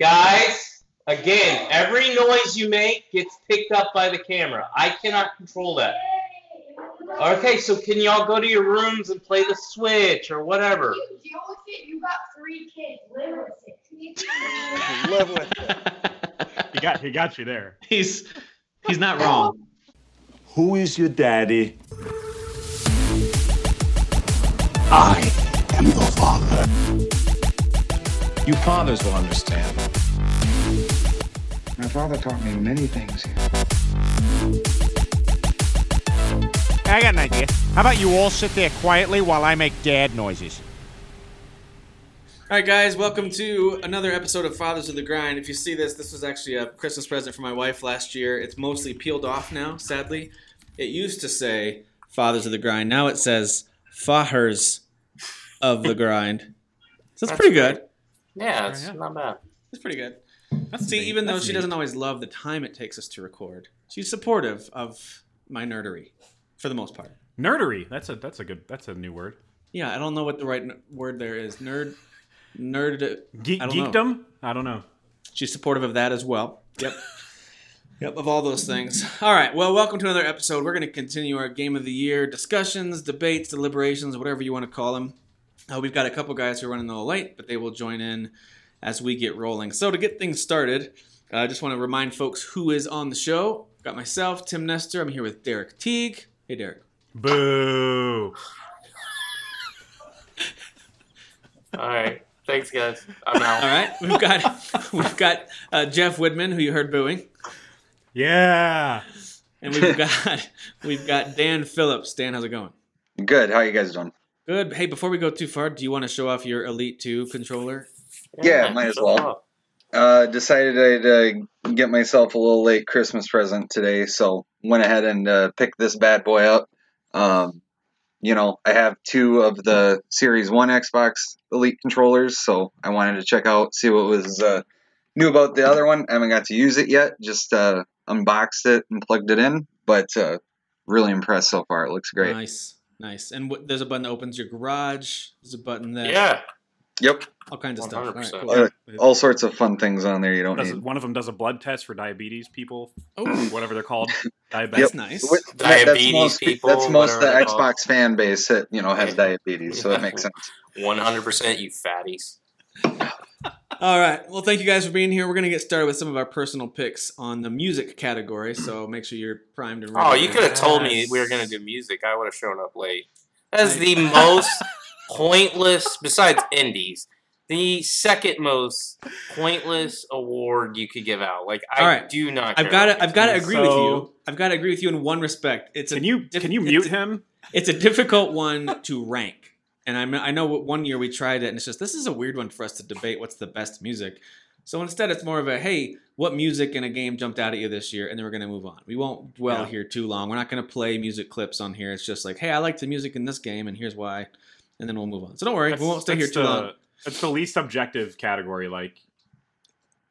Guys, again, every noise you make gets picked up by the camera. I cannot control that. Okay, so can y'all go to your rooms and play the Switch or whatever? You deal with it. You got three kids. Live with it. Live with it. He got he got you there. He's he's not wrong. Who is your daddy? I am the father. You fathers will understand. My father taught me many things. I got an idea. How about you all sit there quietly while I make dad noises? All right, guys, welcome to another episode of Fathers of the Grind. If you see this, this was actually a Christmas present for my wife last year. It's mostly peeled off now, sadly. It used to say Fathers of the Grind. Now it says Fahers of the Grind. So it's pretty good. Yeah, it's Yeah. not bad. It's pretty good. That's See, even though That's she neat. doesn't always love the time it takes us to record, she's supportive of my nerdery for the most part. nerdery. That's a that's a good that's a new word. Yeah, I don't know what the right n- word there is. Nerd, nerd. Geek, I don't know. geekdom. I don't know. She's supportive of that as well. Yep. yep, of all those things. All right, well, welcome to another episode. We're going to continue our game of the year discussions, debates, deliberations, whatever you want to call them. Uh, we've got a couple guys who are running a little late, but they will join in as we get rolling. So, to get things started, uh, I just want to remind folks who is on the show. Got myself, Tim Nestor. I'm here with Derek Teague. Hey, Derek. Boo. All right. Thanks, guys. I'm All out. right, we've got we've got uh, Jeff Woodman, who you heard booing. Yeah. And we've got we've got Dan Phillips. Dan, how's it going? Good. How are you guys doing? Good. Hey, before we go too far, do you want to show off your Elite Two controller? Yeah, might as well. Uh, decided I'd uh, get myself a little late Christmas present today, so went ahead and uh, picked this bad boy up. Um, you know, I have two of the Series One Xbox Elite controllers, so I wanted to check out, see what was uh, new about the other one. I haven't got to use it yet, just uh, unboxed it and plugged it in, but uh, really impressed so far. It looks great. Nice, nice. And what, there's a button that opens your garage. There's a button that Yeah. Yep, all kinds of stuff. All right, 100%. cool. Uh, all sorts of fun things on there you don't Does, need. one of them does a blood test for diabetes people, Oh, whatever they're called. Diabetes. that's nice. Wh- that- Diabetes that's most, people, That's most the whatever they're called. Xbox fan base that you know has Yeah. diabetes, so that makes sense. 100% you fatties. All right. Well, thank you guys for being here. We're gonna get started with some of our personal picks on the music category. So make sure you're primed and ready. Oh, you could have told me we were going to do music. I would have shown up late. That's the most pointless, besides indies, the second most pointless award you could give out. Like, I All right. do not. I've got to. I've got to music. agree with you. I've got to agree with you in one respect. It's a Can you diff- can you it's- mute him? It's a difficult one to rank, and I I know one year we tried it, and it's just this is a weird one for us to debate what's the best music. So instead, it's more of a hey, what music in a game jumped out at you this year, and then we're gonna move on. We won't dwell Yeah. here too long. We're not gonna play music clips on here. It's just like hey, I like the music in this game, and here's why, and then we'll move on. So don't worry, we won't stay here too the, long. It's the least objective category. Like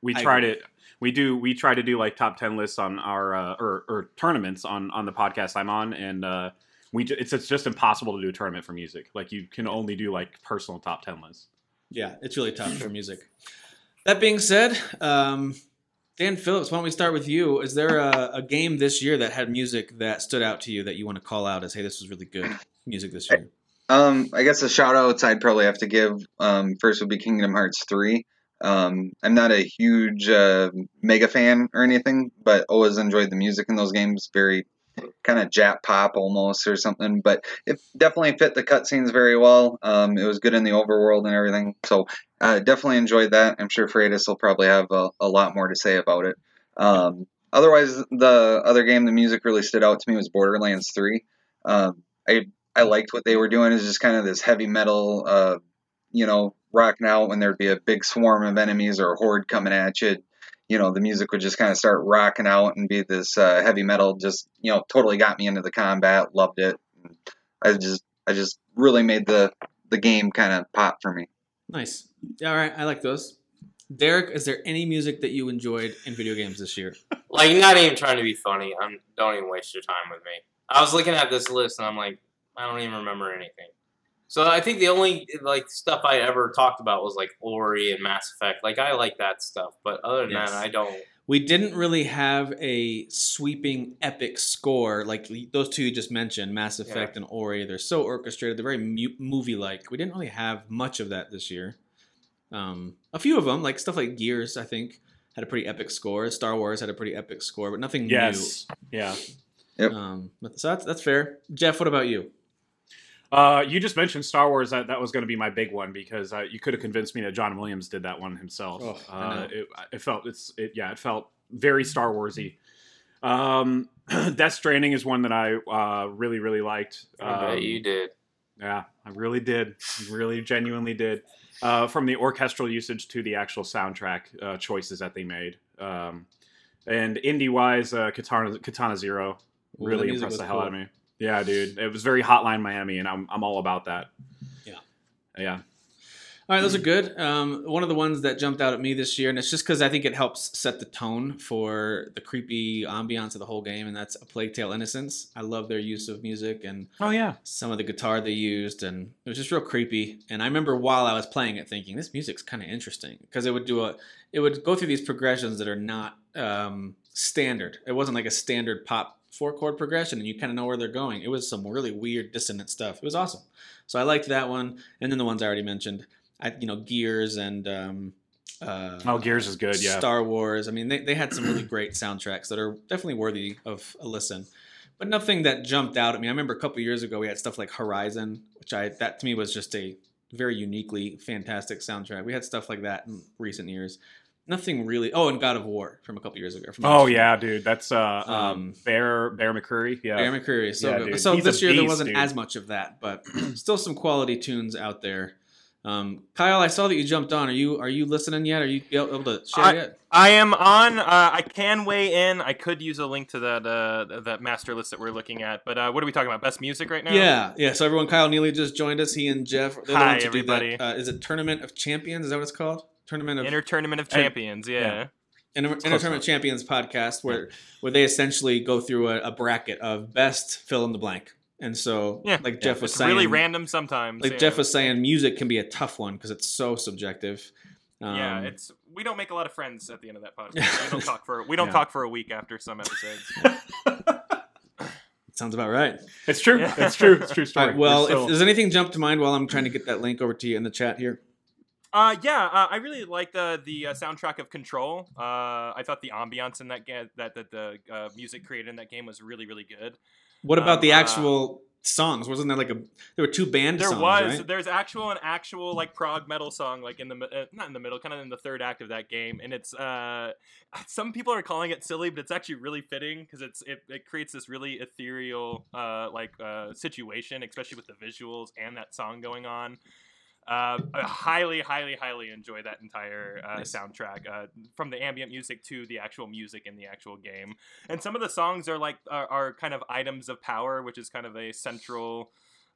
we tried agree. We do. We try to do like top ten lists on our uh, or or tournaments on on the podcast I'm on, and uh, we ju- it's it's just impossible to do a tournament for music. Like you can only do like personal top ten lists. Yeah, it's really tough for music. That being said, um, Dan Phillips, why don't we start with you? Is there a, a game this year that had music that stood out to you that you want to call out as, hey, this was really good music this year? Um, I guess the shout outs I'd probably have to give um, first would be Kingdom Hearts 3. Um, I'm not a huge uh, mega fan or anything, but always enjoyed the music in those games. Very kind of Jap pop almost or something, but it definitely fit the cutscenes very well. Um, it was good in the overworld and everything. So uh, definitely enjoyed that. I'm sure Freitas will probably have a, a lot more to say about it. Um, otherwise, the other game, the music really stood out to me was Borderlands 3. Um, I I liked what they were doing. Is just kind of this heavy metal, uh, you know, rocking out when there'd be a big swarm of enemies or a horde coming at you. You know, the music would just kind of start rocking out and be this uh, heavy metal. Just you know, totally got me into the combat. Loved it. I just I just really made the the game kind of pop for me. Nice. Yeah, all right. I like those. Derek, is there any music that you enjoyed in video games this year? Like, not even trying to be funny. I'm. Don't even waste your time with me. I was looking at this list and I'm like, I don't even remember anything. So I think the only like stuff I ever talked about was like Ori and Mass Effect. Like I like that stuff, but other than Yes. that, I don't. We didn't really have a sweeping epic score like those two you just mentioned, Mass Effect and Ori. They're so orchestrated. They're very mu- movie-like. We didn't really have much of that this year. Um, a few of them, like stuff like Gears, I think, had a pretty epic score. Star Wars had a pretty epic score, but nothing Yes. Yeah. new. Um, but- so that's that's fair. Jeff, what about you? Uh, you just mentioned Star Wars. That that was going to be my big one because uh, you could have convinced me that John Williams did that one himself. Oh, I uh, know. it, it felt it's it yeah it felt very Star Warsy. Um, Death Stranding is one that I uh, really really liked. Um, you did. Yeah, I really did. Really genuinely did. Uh, from the orchestral usage to the actual soundtrack uh, choices that they made. Um, and indie wise, uh, Katana, Katana Zero really music impressed the hell cool. out of me. Yeah, dude. It was very Hotline Miami, and I'm, I'm all about that. Yeah. Yeah. All right, those are good. Um, one of the ones that jumped out at me this year, and it's just because I think it helps set the tone for the creepy ambiance of the whole game, and that's A Plague Tale Innocence. I love their use of music and Oh, yeah. some of the guitar they used, and it was just real creepy. And I remember while I was playing it, thinking this music's kind of interesting because it would do a, it would go through these progressions that are not um, standard. It wasn't like a standard pop four chord progression, and you kind of know where they're going. It was some really weird dissonant stuff. It was awesome. So I liked that one, and then the ones I already mentioned. I, you know, Gears and um, uh, Oh, Gears is good, yeah. Star Wars. I mean, they, they had some really great soundtracks that are definitely worthy of a listen, but nothing that jumped out at me. I remember a couple years ago we had stuff like Horizon, which I that to me was just a very uniquely fantastic soundtrack. We had stuff like that in recent years. Nothing really. Oh, and God of War from a couple years ago. From Oh, yeah, dude. That's uh, um, Um, Bear Bear McCreary. Yeah. Bear McCreary. is So, Yeah, so He's this year there wasn't dude. as much of that, but still some quality tunes out there. Um, Kyle, I saw that you jumped on. Are you are you listening yet? Are you able to share I- yet? I am on. Uh, I can weigh in. I could use a link to that uh, that master list that we're looking at. But uh, what are we talking about? Best music right now? Yeah, yeah. So everyone, Kyle Neely just joined us. He and Jeff. Hi, do that. everybody. Uh, is it Tournament of Champions? Is that what it's called? Tournament of Inter Tournament of And- Champions. Yeah. Inter, Inter Tournament Champions podcast, where where they essentially go through a, a bracket of best fill in the blank. And so, Yeah. like Jeff was It's saying, really random sometimes. like yeah. Jeff was saying, music can be a tough one because it's so subjective. Um, yeah, it's we don't make a lot of friends at the end of that podcast. we don't talk for we don't Yeah. talk for a week after some episodes. sounds about right. It's true. Yeah. It's true. It's true story. right, well, We're if, does anything jump to mind while I'm trying to get that link over to you in the chat here? Uh, yeah, uh, I really liked the the uh, soundtrack of Control. Uh, I thought the ambiance in that game, that that the uh, music created in that game was really really good. What about Um, the uh, actual songs? Wasn't there like a there were two band There songs? was right? there's actual an actual like prog metal song like in the uh, not in the middle, kind of in the third act of that game, and it's uh some people are calling it silly, but it's actually really fitting because it's it, it creates this really ethereal uh like uh situation, especially with the visuals and that song going on. Uh, I highly, highly, highly enjoy that entire uh, Nice. soundtrack, uh, from the ambient music to the actual music in the actual game. And some of the songs are like are, are kind of items of power, which is kind of a central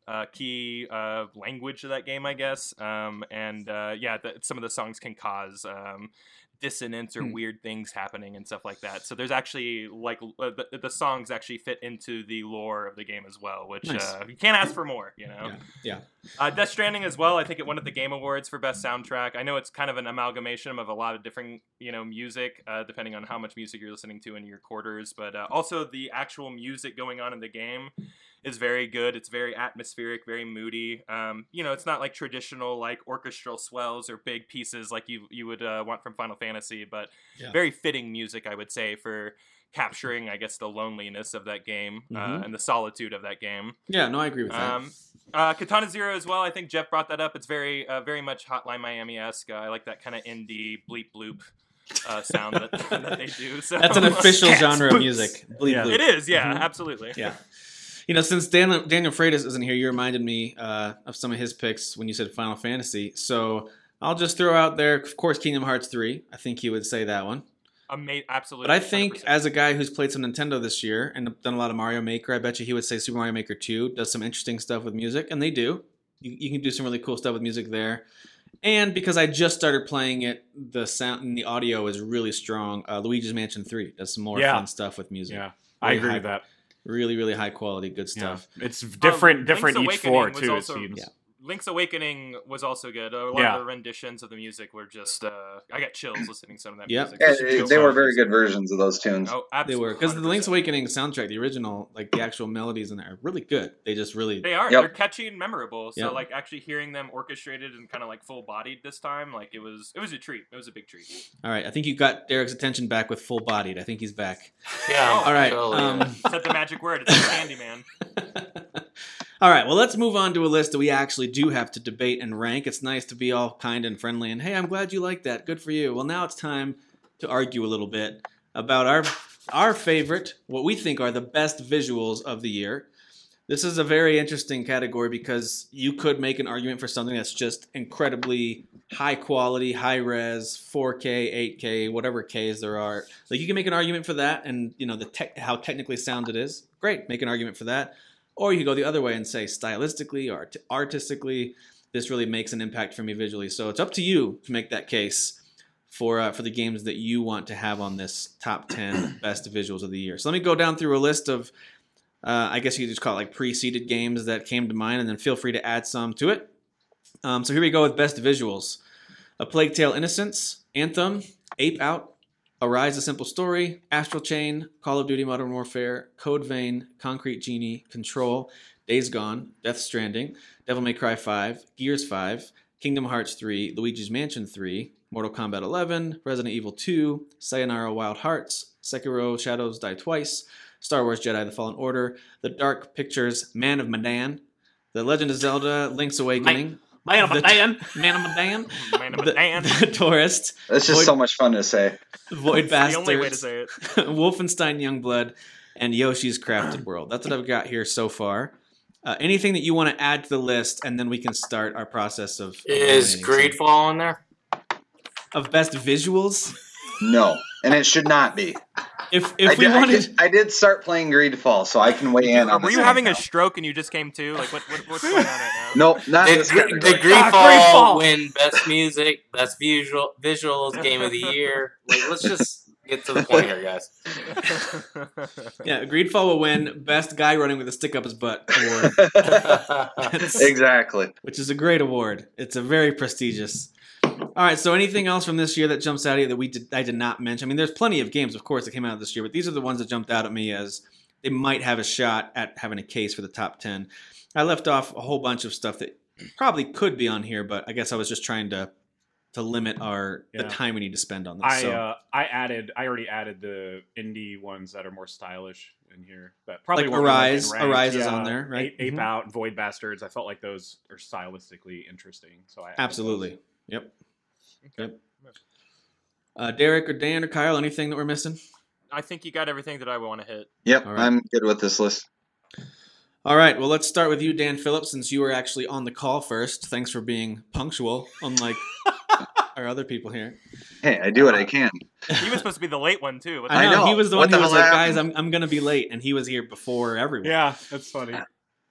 uh, key uh, language of that game, I guess. Um, and uh, yeah, the, some of the songs can cause um, dissonance or Hmm. weird things happening and stuff like that. So there's actually like uh, the, the songs actually fit into the lore of the game as well, which Nice. uh, you can't ask for more, you know. Yeah, Uh, Death Stranding as well. I think it won at the Game Awards for best soundtrack. I know it's kind of an amalgamation of a lot of different, you know, music, uh, depending on how much music you're listening to in your quarters. But uh, also the actual music going on in the game is very good. It's very atmospheric, very moody. Um, you know, it's not like traditional like orchestral swells or big pieces like you you would uh, want from Final Fantasy, but Yeah. very fitting music, I would say, for capturing, I guess, the loneliness of that game uh, Mhm. and the solitude of that game. yeah. No, I agree with that. Um, uh, Katana Zero as well. I think Jeff brought that up. It's very, uh, very much Hotline Miami esque. Uh, I like that kind of indie bleep bloop uh, sound that, that they do. So That's an official genre of music. Bleep Yeah. bloop. It is, yeah, Mhm. absolutely. Yeah. You know, since Daniel, Daniel Freitas isn't here, you reminded me uh, of some of his picks when you said Final Fantasy. So I'll just throw out there, of course, Kingdom Hearts 3. I think he would say that one. Ama- absolutely. But I think 100%. as a guy who's played some Nintendo this year and done a lot of Mario Maker, I bet you he would say Super Mario Maker 2 does some interesting stuff with music, and they do. You, you can do some really cool stuff with music there. And because I just started playing it, the sound and the audio is really strong. Uh, Luigi's Mansion 3 does some more Yeah. fun stuff with music. yeah, I agree high- with that. Really, really high quality, good Yeah. stuff. It's different, Um, different Link's each floor Awakening was too. also- it seems. Yeah. Link's Awakening was also good. A lot Yeah. of the renditions of the music were just. Uh, I got chills listening to some of that Yep. music. Yeah, they, they were very good versions of those tunes. Oh, They were because the Link's Awakening soundtrack, the original, like the actual melodies in there, are really good. They just really They are. Yep. They're catchy and memorable. So Yep. like actually hearing them orchestrated and kind of like full bodied this time, like it was it was a treat. It was a big treat. All right, I think you got Derek's attention back with full bodied. I think he's back. Yeah. All right. totally. Um, Said the magic word. It's a Candyman. all right, well, let's move on to a list that we actually do have to debate and rank. It's nice to be all kind and friendly and, hey, I'm glad you like that. Good for you. Well, now it's time to argue a little bit about our our favorite, what we think are the best visuals of the year. This is a very interesting category because you could make an argument for something that's just incredibly high quality, high res, 4K, 8K, whatever Ks there are. Like you can make an argument for that, and you know the tech, how technically sound it is. Great, make an argument for that. Or you could go the other way and say stylistically or art- artistically, this really makes an impact for me visually. So it's up to you to make that case for uh, for the games that you want to have on this top 10 best visuals of the year. So let me go down through a list of uh, I guess you could just call it like pre-seeded games that came to mind, and then feel free to add some to it. Um, so here we go with best visuals: A Plague Tale: Innocence, Anthem, Ape Out, Arise: A Simple Story, Astral Chain, Call of Duty: Modern Warfare, Code Vein, Concrete Genie, Control, Days Gone, Death Stranding, Devil May Cry 5, Gears 5, Kingdom Hearts 3, Luigi's Mansion 3, Mortal Kombat 11, Resident Evil 2, Sayonara Wild Hearts, Sekiro: Shadows Die Twice. Star Wars Jedi: The Fallen Order, The Dark Pictures, Man of Medan, The Legend of Zelda: Link's Awakening, Man of The- a man. Man of Medan, Man of the, a Dan. the Tourist, That's just Void- so much fun to say. Void the Bastards, only way to say it. Wolfenstein Youngblood, and Yoshi's Crafted World. That's what I've got here so far. Uh, anything that you want to add to the list, and then we can start our process of Is eliminating some- Greedfall in there? of best visuals. No, and it should not be. If I if we did, I, wanted, did, I did start playing Greedfall, so I can weigh in on Were you one having a stroke and you just came to? Like what, what what's going on right now? Nope, not Did, this did category. Greedfall Ah, Greedfall! win best music, best visual visuals, game of the year? Like, let's just get to the point here, guys. yeah, Greedfall will win best guy running with a stick up his butt award. exactly. which is a great award. It's a very prestigious. All right, so anything else from this year that jumps out at you that we did, I did not mention? I mean, there's plenty of games, of course, that came out this year, but these are the ones that jumped out at me as they might have a shot at having a case for the top 10. I left off a whole bunch of stuff that probably could be on here, but I guess I was just trying to to limit our the time we need to spend on this. I so uh, I added I already added the indie ones that are more stylish in here. That probably Like Arise-. Arise is on there, right? Ape, Ape Mhm. Out, Void Bastards. I felt like those are stylistically interesting. So I absolutely. Yep. Okay. Yep. Uh, Derek or Dan or Kyle, anything that we're missing? I think you got everything that I want to hit. Yep, All right. I'm good with this list. All right, well, let's start with you, Dan Phillips, since you were actually on the call first. Thanks for being punctual, unlike our other people here. Hey, I do what I can. He was supposed to be the late one too. What I I know, know. he was the What one who was hell like, "Guys. I'm I'm gonna be late," and he was here before everyone. Yeah, that's funny.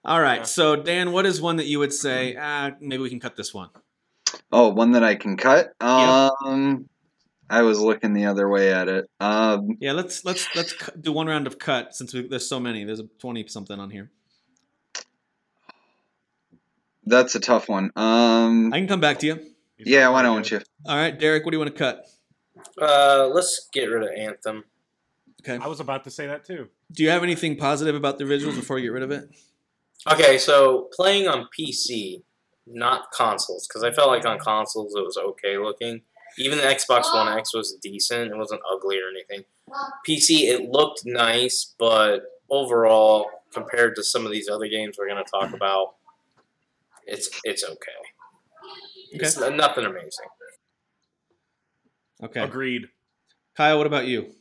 All right, Yeah. so Dan, what is one that you would say? Ah, maybe we can cut this one. Oh, one that I can cut. Yeah. Um, I was looking the other way at it. Um, Yeah, let's let's let's do one round of cut since we, there's so many. There's a twenty something on here. that's a tough one. Um, I can come back to you. yeah, why don't you? All right, Derek, what do you want to cut? Uh, let's get rid of Anthem. Okay. I was about to say that too. Do you have anything positive about the visuals before you get rid of it? Okay, so playing on PC, not consoles, because I felt like on consoles it was okay looking. Even the Xbox One X was decent; it wasn't ugly or anything. PC, it looked nice, but overall, compared to some of these other games we're going to talk about, it's it's okay. It's nothing amazing. Okay. Agreed. Kyle, what about you?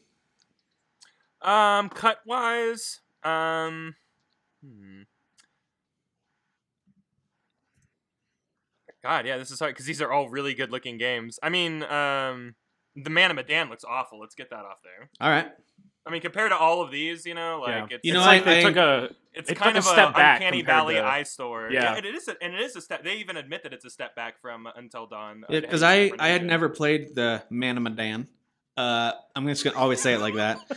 Um, cut wise, um, hmm. God, yeah, this is hard because these are all really good looking games. I mean, um, the Man of Medan looks awful. Let's get that off there. All right. I mean, compared to all of these, you know, like Yeah. it's, You know, It's like they took a it's it kind took of a step a back uncanny valley to- eyesore. Yeah. it is, a, and it is a step. They even admit that it's a step back from Until Dawn. Yeah, to because any I I had never played the Man of Medan. Uh, I'm just gonna always say it like that.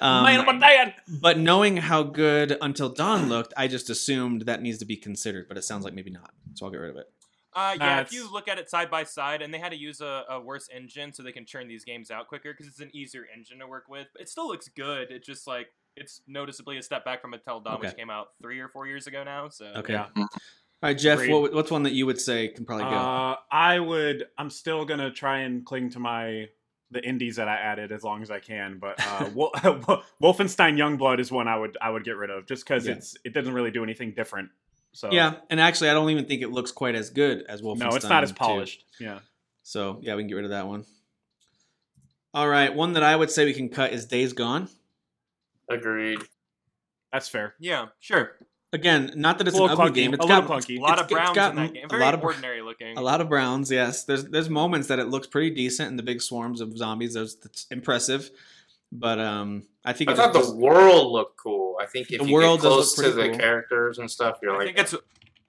Um, Man, I'm a dad. but knowing how good Until Dawn looked, I just assumed that needs to be considered. But it sounds like maybe not. So I'll get rid of it. Uh, Nah, yeah, if you look at it side by side, and they had to use a, a worse engine so they can churn these games out quicker because it's an easier engine to work with. It still looks good. It just like it's noticeably a step back from Until Dawn, which came out three or four years ago now. So Okay. Yeah. All right, Jeff. What, what's one that you would say can probably go? Uh, I would. I'm still gonna try and cling to my the indies that I added as long as I can. But uh, Wol- Wolfenstein Youngblood is one I would I would get rid of just because Yeah. it's it doesn't really do anything different. So yeah, and actually, I don't even think it looks quite as good as Wolfenstein. no, it's not as 2. polished. Yeah. So yeah, we can get rid of that one. All right, one that I would say we can cut is Days Gone. Agreed. That's fair. yeah, sure. Again, not that it's A an ugly clunky, game. It's a got little clunky. A lot It's- of it's browns got in that m- game. a Very lot of- ordinary looking. a lot of browns. Yes, there's there's moments that it looks pretty decent in the big swarms of zombies. There's it's impressive, but um, I think I it thought just- the world looked cool. I think if The you world get does close to pretty the cool. characters and stuff, you're like, I like, think it's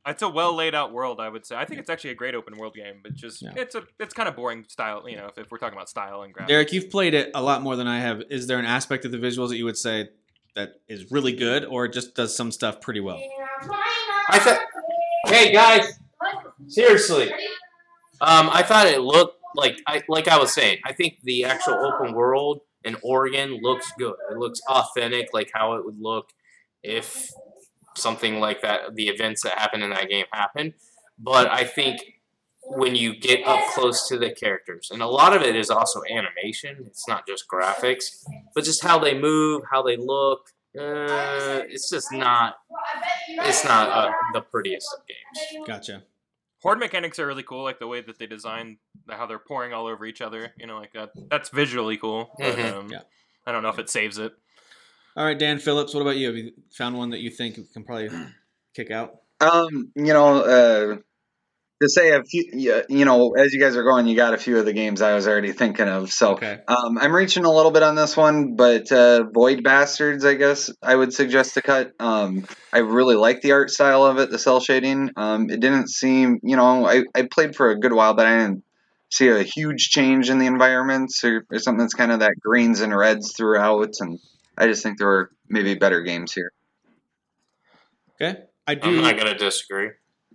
it's a well laid out world. I would say. I think it's actually a great open world game, but just Yeah. it's a it's kind of boring style. You know, if, if we're talking about style and graphics. Derek, you've played it a lot more than I have. Is there an aspect of the visuals that you would say that is really good, or just does some stuff pretty well? I thought, Hey guys, seriously. um, I thought it looked like I like I was saying. I think the actual open world in Oregon looks good. It looks authentic, like how it would look if something like that, the events that happened in that game happened. But I think when you get up close to the characters, and a lot of it is also animation. It's not just graphics, but just how they move, how they look. Uh, it's just not. It's not uh, the prettiest of games. Gotcha. Horde mechanics are really cool, like the way that they design the- how they're pouring all over each other. You know, like that. That's visually cool. But, Mhm. um, Yeah. I don't know if it saves it. All right, Dan Phillips. What about you? Have you found one that you think can probably kick out? Um, you know, uh, to say a few, yeah, you know, as you guys are going, you got a few of the games I was already thinking of. So Okay. um, I'm reaching a little bit on this one, but uh, Void Bastards, I guess I would suggest to cut. Um, I really like the art style of it, the cel shading. Um, it didn't seem, you know, I, I played for a good while, but I didn't see a huge change in the environments or, or something that's kind of that greens and reds throughout. And I just think there were maybe better games here. Okay. I do. I'm not gonna disagree.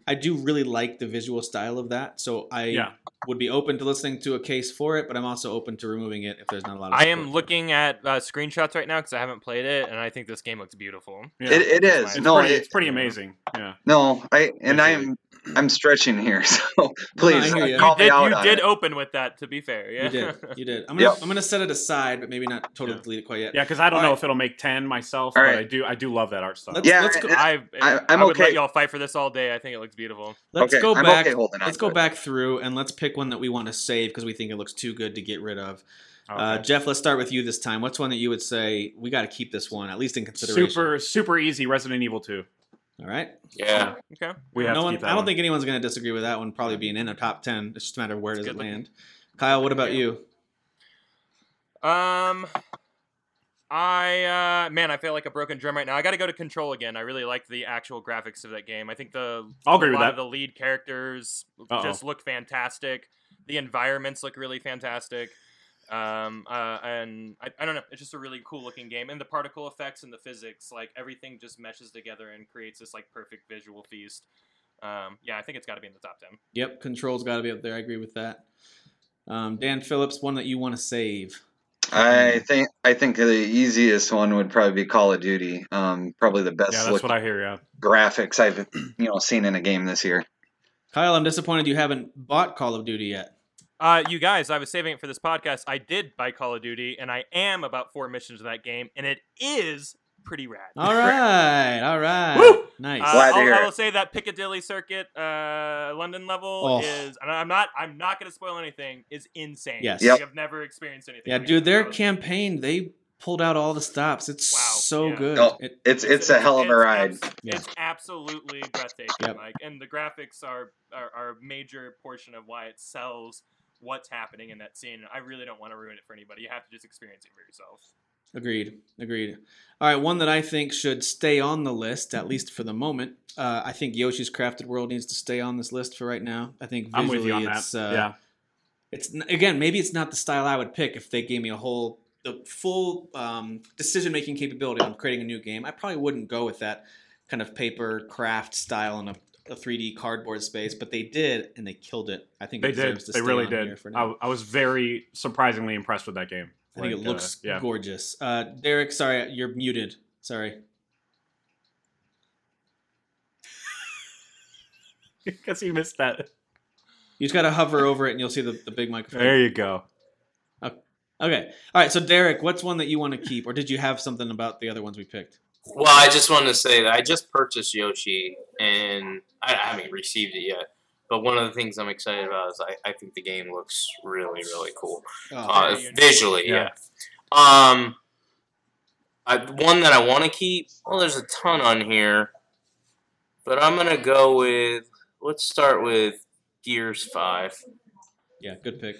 I do really like the visual style of that, so I Yeah. would be open to listening to a case for it, but I'm also open to removing it if there's not a lot of. I am looking at uh, screenshots right now because I haven't played it, and I think this game looks beautiful. Yeah. It, it It's is. fine. No, pretty, it, it's pretty amazing. Yeah. No, I and I'm I'm stretching here, so please hear you. call You me did, out you on did it. open with that, to be fair. Yeah. You did. You did. I'm gonna Yep. I'm gonna set it aside, but maybe not totally Yeah. delete it quite yet. Yeah, because I don't All know right. if it'll make ten myself, All but right. I do I do love that art style. Let's, Yeah, let's go. I, I- I'm I would let y'all fight for this all day. I think it looks beautiful. Let's Okay, go I'm back. okay holding on let's go it. back through and let's pick one that we want to save because we think it looks too good to get rid of. Uh, Jeff, let's start with you this time. What's one that you would say we got to keep this one at least in consideration? super super easy Resident Evil 2. All right. Yeah. Okay. We have no to one. keep that I don't one. think anyone's going to disagree with that one. Probably being in a top ten. It's just a matter of where It's does it good looking. land. Kyle, what about you? Um, I uh, man, I feel like a broken drum right now. I got to go to Control again. I really liked the actual graphics of that game. I think the I'll agree a with lot that. of the lead characters Uh-oh. just look fantastic. The environments look really fantastic. Um, uh, and I, I don't know, it's just a really cool looking game. And the particle effects and the physics, like everything just meshes together and creates this like perfect visual feast. Um, yeah, I think it's got to be in the top ten. Yep, controls got to be up there. I agree with that. Um, Dan Phillips, one that you want to save. I think I think the easiest one would probably be Call of Duty. Um, probably the best Yeah, that's what I hear. Yeah. graphics I've you know seen in a game this year. Kyle, I'm disappointed you haven't bought Call of Duty yet. Uh, you guys, I was saving it for this podcast. I did buy Call of Duty, and I am about four missions of that game, and it is pretty rad. All right, all right, Woo! nice. Uh, Glad to I'll- hear I will say that Piccadilly Circus, uh, London level Oh. is, and I'm not, I'm not going to spoil anything. Is insane. Yes. Yep. I've never experienced anything. yeah, like dude, their campaign they pulled out all the stops. It's Wow, so yeah. good. No, It- It's it's a hell of a ride. abs- Yeah. It's absolutely breathtaking. Yep. Like, and the graphics are, are are a major portion of why it sells what's happening in that scene. I really don't want to ruin it for anybody. You have to just experience it for yourself. Agreed. Agreed. All right, one that I think should stay on the list, at least for the moment. Uh, I think Yoshi's Crafted World needs to stay on this list for right now. I think I'm visually with you on it's that. uh, yeah. it's again maybe it's not the style I would pick if they gave me a whole the full um, decision making capability on creating a new game, I probably wouldn't go with that kind of paper craft style in a, a 3D cardboard space. But they did, and they killed it. I think They it did. to They really did. I, I was very surprisingly impressed with that game. I think it Like, uh, looks yeah. gorgeous. Uh, Derek, sorry, you're muted. Sorry. Because you missed that. You just got to hover over it, and you'll see the, the big microphone. There you go. Okay. All right. So, Derek, what's one that you want to keep, or did you have something about the other ones we picked? Well, I just wanted to say that I just purchased Yoshi, and I, I haven't received it yet. But one of the things I'm excited about is I, I think the game looks really, really cool. Oh, uh, visually, yeah. Yeah. Um, I, one that I want to keep. Well, there's a ton on here, but I'm gonna go with. Let's start with Gears Five. yeah, good pick.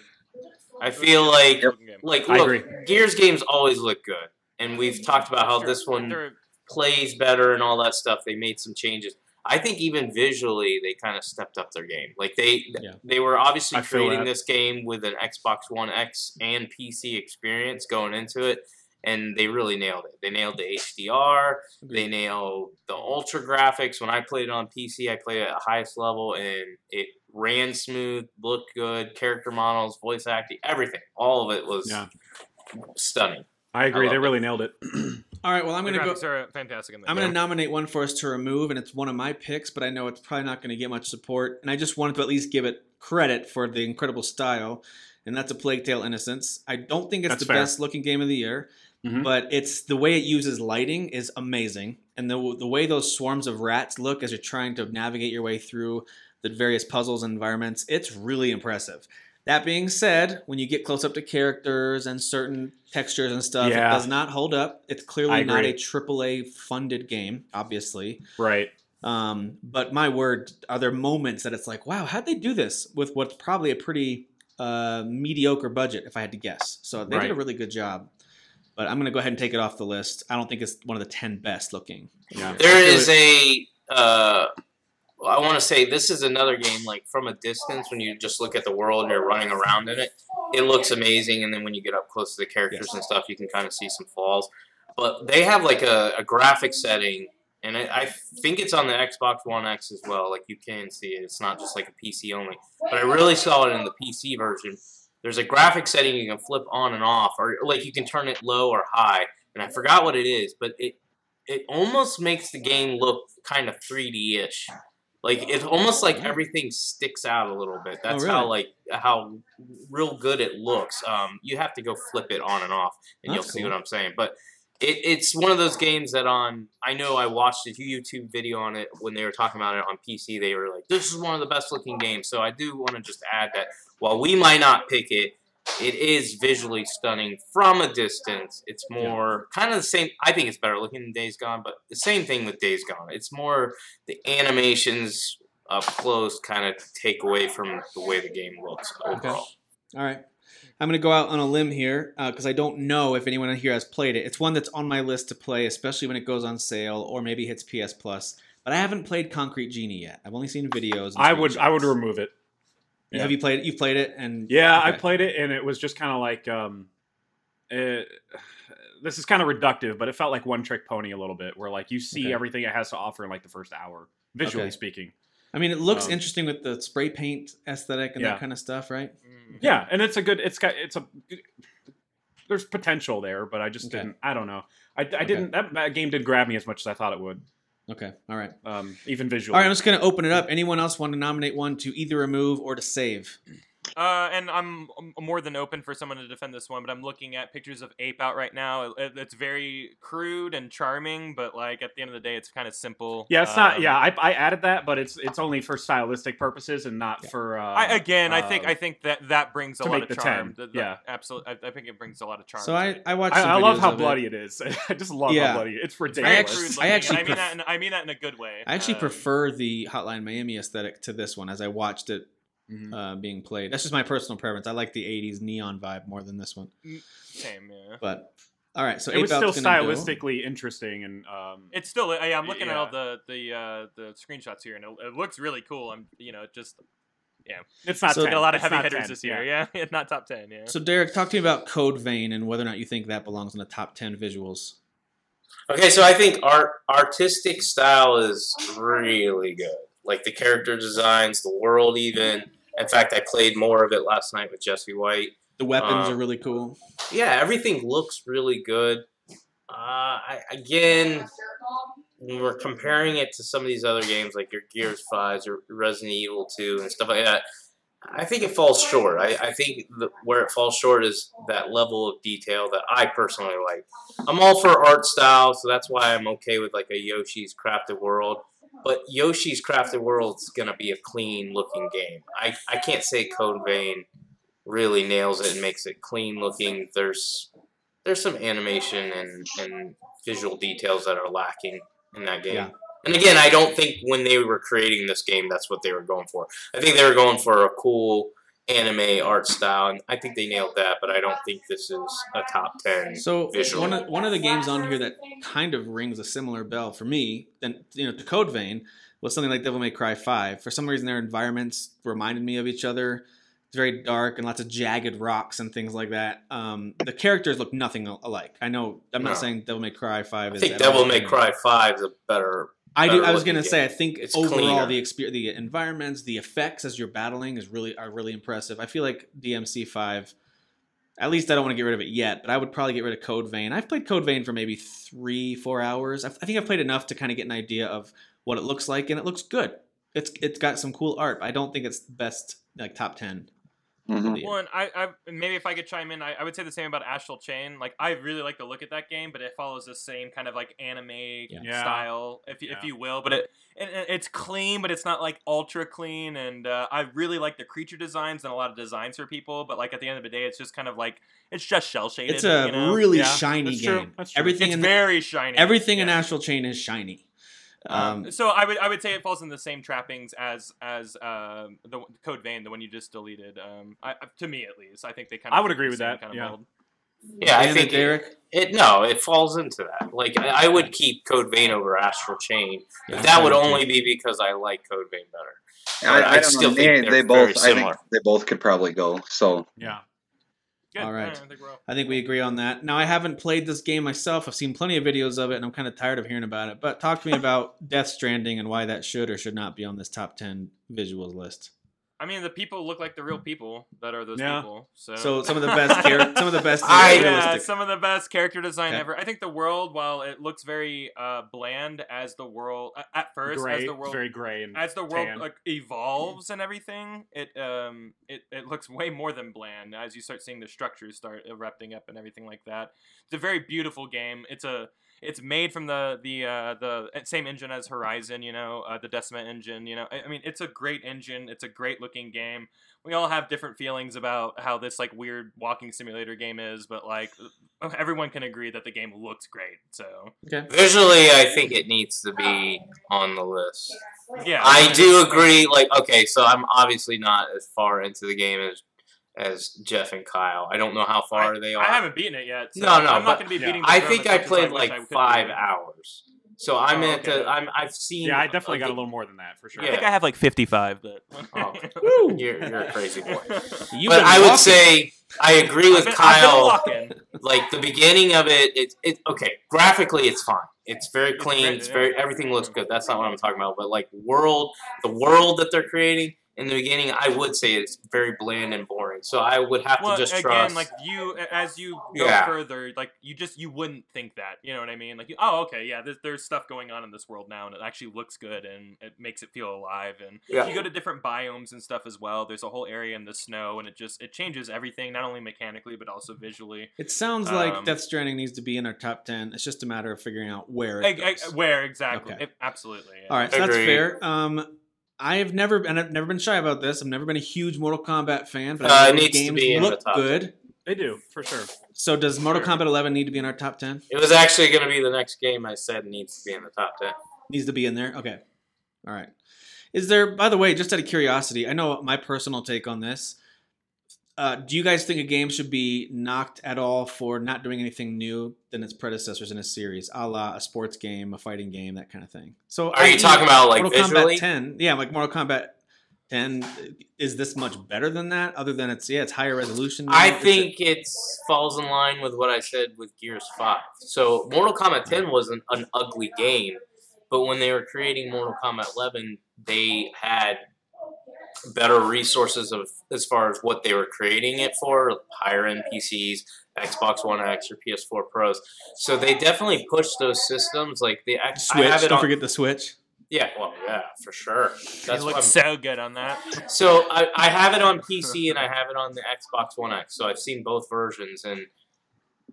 I feel like, Looking game. like, I look, agree. Gears games always look good, and we've talked about how this one they're- plays better and all that stuff. They made some changes. I think even visually they kind of stepped up their game. Like they Yeah. they were obviously I creating this game with an Xbox One X and PC experience going into it, and they really nailed it. They nailed the HDR. They nailed the ultra graphics. When I played it on PC, I played it at the highest level, and it ran smooth, looked good. Character models, voice acting, everything, all of it was Yeah. stunning. I agree. love they it. really nailed it. All right. Well, I'm gonna go. are fantastic in that I'm going to nominate one for us to remove, and it's one of my picks, but I know it's probably not going to get much support. And I just wanted to at least give it credit for the incredible style, and that's a Plague Tale Innocence. I don't think it's That's the fair. best looking game of the year, Mhm. but it's the way it uses lighting is amazing, and the the way those swarms of rats look as you're trying to navigate your way through the various puzzles and environments, it's really impressive. That being said, when you get close up to characters and certain textures and stuff, Yeah. it does not hold up. It's clearly not a. AAA funded game, obviously. right. Um, but my word, are there moments that it's like, wow, how'd they do this with what's probably a pretty uh, mediocre budget, if I had to guess? So they did a really good job. But I'm going to go ahead and take it off the list. I don't think it's one of the 10 best looking. Yeah. There I feel is it. a. Uh, I want to say this is another game like from a distance when you just look at the world and you're running around in it, it looks amazing, and then when you get up close to the characters and stuff, you can kind of see some flaws. But they have like a, a graphic setting, and I, I think it's on the Xbox One X as well. Like you can see it; it's not just like a PC only. But I really saw it in the PC version. There's a graphic setting you can flip on and off, or like you can turn it low or high. And I forgot what it is, but it it almost makes the game look kind of 3D ish. Like it's almost like everything sticks out a little bit. That's how really? like how real good it looks. Um, you have to go flip it on and off, and That's you'll see cool. what I'm saying. But it, it's one of those games that on I know I watched a YouTube video on it when they were talking about it on PC. They were like, "This is one of the best looking games." So I do want to just add that while we might not pick it, it is visually stunning from a distance. It's more kind of the same. I think it's better looking than Days Gone, but the same thing with Days Gone. It's more the animations up close kind of take away from the way the game looks overall. All right. I'm going to go out on a limb here uh, because I don't know if anyone here has played it. It's one that's on my list to play, especially when it goes on sale or maybe hits PS Plus. But I haven't played Concrete Genie yet. I've only seen videos. and I would. I would remove it. Yeah. Have you played it? You've played it, and Yeah, I played it, and it was just kind of like, um, it, this is kind of reductive, but it felt like one trick pony a little bit, where like you see Okay. everything it has to offer in like the first hour, visually Okay. speaking. I mean, it looks Um, interesting with the spray paint aesthetic and Yeah. that kind of stuff, right? Mm. Yeah, and it's a good. It's got. It's a. There's potential there, but I just Okay. didn't. I don't know. I, I didn't. That, that game didn't grab me as much as I thought it would. Okay, all right. Um, even visually. All right, I'm just going to open it up. Anyone else want to nominate one to either remove or to save? Uh, and I'm I'm more than open for someone to defend this one, but I'm looking at pictures of Ape out right now. It, it's very crude and charming, but like at the end of the day, it's kind of simple. Yeah, it's not. Um, Yeah, I, I added that, but it's it's only for stylistic purposes and not for. Uh, I, again, I think uh, I think that that brings a lot of charm. 10, The- the- yeah. absolutely. I, I think it brings a lot of charm. So I, it. I watched. I, I love how of it. bloody it is. I just love Yeah. how bloody it- it's Very ridiculous. actually- I looking, actually and I mean that. In, I mean that in a good way. I actually Um, prefer the Hotline Miami aesthetic to this one as I watched it Mhm. uh, being played. That's just my personal preference. I like the '80s neon vibe more than this one. Same, yeah. But all right, so it was still Out's gonna go. stylistically interesting and um, It's still. Yeah, I'm looking at all the the uh, the screenshots here, and it, it looks really cool. I'm, you know, just Yeah, It's not So- 10. a lot of It's heavy hitters 10, this year. Yeah, it's not top ten. Yeah. So Derek, talk to me about Code Vein and whether or not you think that belongs in the top ten visuals. Okay, so I think art artistic style is really good. Like the character designs, the world, even. In fact, I played more of it last night with Jesse White. The weapons Um, are really cool. Yeah, everything looks really good. Uh, I, again, when we're comparing it to some of these other games like your Gears 5s or Resident Evil 2 and stuff like that, I think it falls short. I, I think the, where it falls short is that level of detail that I personally like. I'm all for art style, so that's why I'm okay with like a Yoshi's Crafted World. But Yoshi's Crafted World's gonna be a clean looking game. I, I can't say Code Vein really nails it and makes it clean looking. There's there's some animation and, and visual details that are lacking in that game. Yeah. And again, I don't think when they were creating this game, that's what they were going for. I think they were going for a cool anime art style, and I think they nailed that. But I don't think this is a top ten. So visual. one of one of the games on here that kind of rings a similar bell for me than you know to Code Vein was something like Devil May Cry Five. For some reason, their environments reminded me of each other. It's very dark and lots of jagged rocks and things like that. Um, the characters look nothing alike. I know. I'm not No. saying Devil May Cry Five I is. think Devil May. Cry Five is a better. I do. I was gonna say. I think It's overall cleaner. the experience, the environments, the effects as you're battling is really are really impressive. I feel like DMC five. At least I don't want to get rid of it yet, but I would probably get rid of Code Vein. I've played Code Vein for maybe three, four hours. I I think I've played enough to kind of get an idea of what it looks like, and it looks good. It's it's got some cool art. I don't think it's the best like top ten. Mhm. One, I, I maybe if I could chime in, I, I would say the same about Astral Chain. Like I really like the look at that game, but it follows the same kind of like anime Yeah. style, if you if you will. But it, it it- it's clean, but it's not like ultra clean. And uh, I really like the creature designs and a lot of designs for people. But like at the end of the day, it's just kind of like it's just cel shaded. It's a you know? really Yeah, shiny that's true, game. that's true. Everything It's in very shiny. everything in Yeah. Astral Chain is shiny. Um, Um, so I would I would say it falls in the same trappings as as um, the Code Vein, the one you just deleted. Um, I, I- to me at least, I think they kind of I would agree with that, Kind of yeah. mold. Yeah, I think and it, Derek. it. No, it falls into that. Like I, I would keep Code Vein over Astral Chain. Yeah, that would only be because I like Code Vein better. I, I I don't still know. think They, they're very both. I think they both could probably go. So Yeah. Good. All right. I think I think we agree on that. Now, I haven't played this game myself. I've seen plenty of videos of it, and I'm kind of tired of hearing about it. But talk to me about Death Stranding and why that should or should not be on this top 10 visuals list. I mean, the people look like the real people that are those Yeah. people. So, So, some of the best char- some of the best I- yeah, some of the best character design Okay. ever. I think the world, while it looks very uh, bland as the world a- at first, Gray, as the world very gray and as the world tan. like evolves and everything, it um it, it looks way more than bland as you start seeing the structures start erupting up and everything like that. It's a very beautiful game. It's a it's made from the the uh, the same engine as Horizon, you know, uh, the Decima engine. You know, I, I mean, it's a great engine. It's a great looking game. We all have different feelings about how this like weird walking simulator game is, but like everyone can agree that the game looks great. So okay. Visually, I think it needs to be on the list. yeah, I do agree. Like, okay, so I'm obviously not as far into the game as as Jeff and Kyle. I don't know how far they are. I haven't beaten it yet. So No, no, I'm not going to be yeah. beating. the I think I played wish like I five hours. So I'm Oh, at okay. the. I'm. I've seen. Yeah, I definitely got a little more than that for sure. Yeah. I think I have like 55, but Oh. You're, you're a crazy boy. You've but I would walking. say I agree with I've been, I've been Kyle. like the beginning of it, it, it okay. Graphically, it's fine. It's very clean. great, It's very everything looks good. That's not what I'm talking about. But like world, the world that they're creating in the beginning, I would say it's very bland and boring. So I would have Well, to just again, trust. like you, as you go Yeah. further, like you just you wouldn't think that. You know what I mean? Like, you, oh, okay, yeah, there's, there's stuff going on in this world now, and it actually looks good, and it makes it feel alive. And Yeah. you go to different biomes and stuff as well. There's a whole area in the snow, and it just it changes everything, not only mechanically but also visually. It sounds like Um, Death Stranding needs to be in our top 10. It's just a matter of figuring out where it eh, goes. where exactly? Okay. It- absolutely. yeah. All right, so that's fair. Um, I have never, and I've never been shy about this. I've never been a huge Mortal Kombat fan, but Uh, I it know to games be in the look top good. They do for sure. So does Mortal Sure. Kombat 11 need to be in our top 10? it was actually going to be the next game I said needs to be in the top ten. Needs to be in there. Okay. All right. Is there, by the way, just out of curiosity, I know my personal take on this. Uh, do you guys think a game should be knocked at all for not doing anything new than its predecessors in a series, a la a sports game, a fighting game, that kind of thing? So Are you i.e. talking about, like, Mortal visually? Kombat 10? Yeah, like Mortal Kombat 10 is this much better than that other than it's yeah it's higher resolution now? I Is it- think it falls in line with what I said with Gears 5. So, Mortal Kombat 10 was an, an ugly game, but when they were creating Mortal Kombat 11, they had better resources of as far as what they were creating it for, higher end PCs, Xbox One X or PS4 Pros. So they definitely pushed those systems. Like the X, I switch have it don't on, forget the switch Yeah, well, yeah, for sure. It That's what looks so good on that. so I, I have it on PC and I have it on the Xbox One X. So I've seen both versions and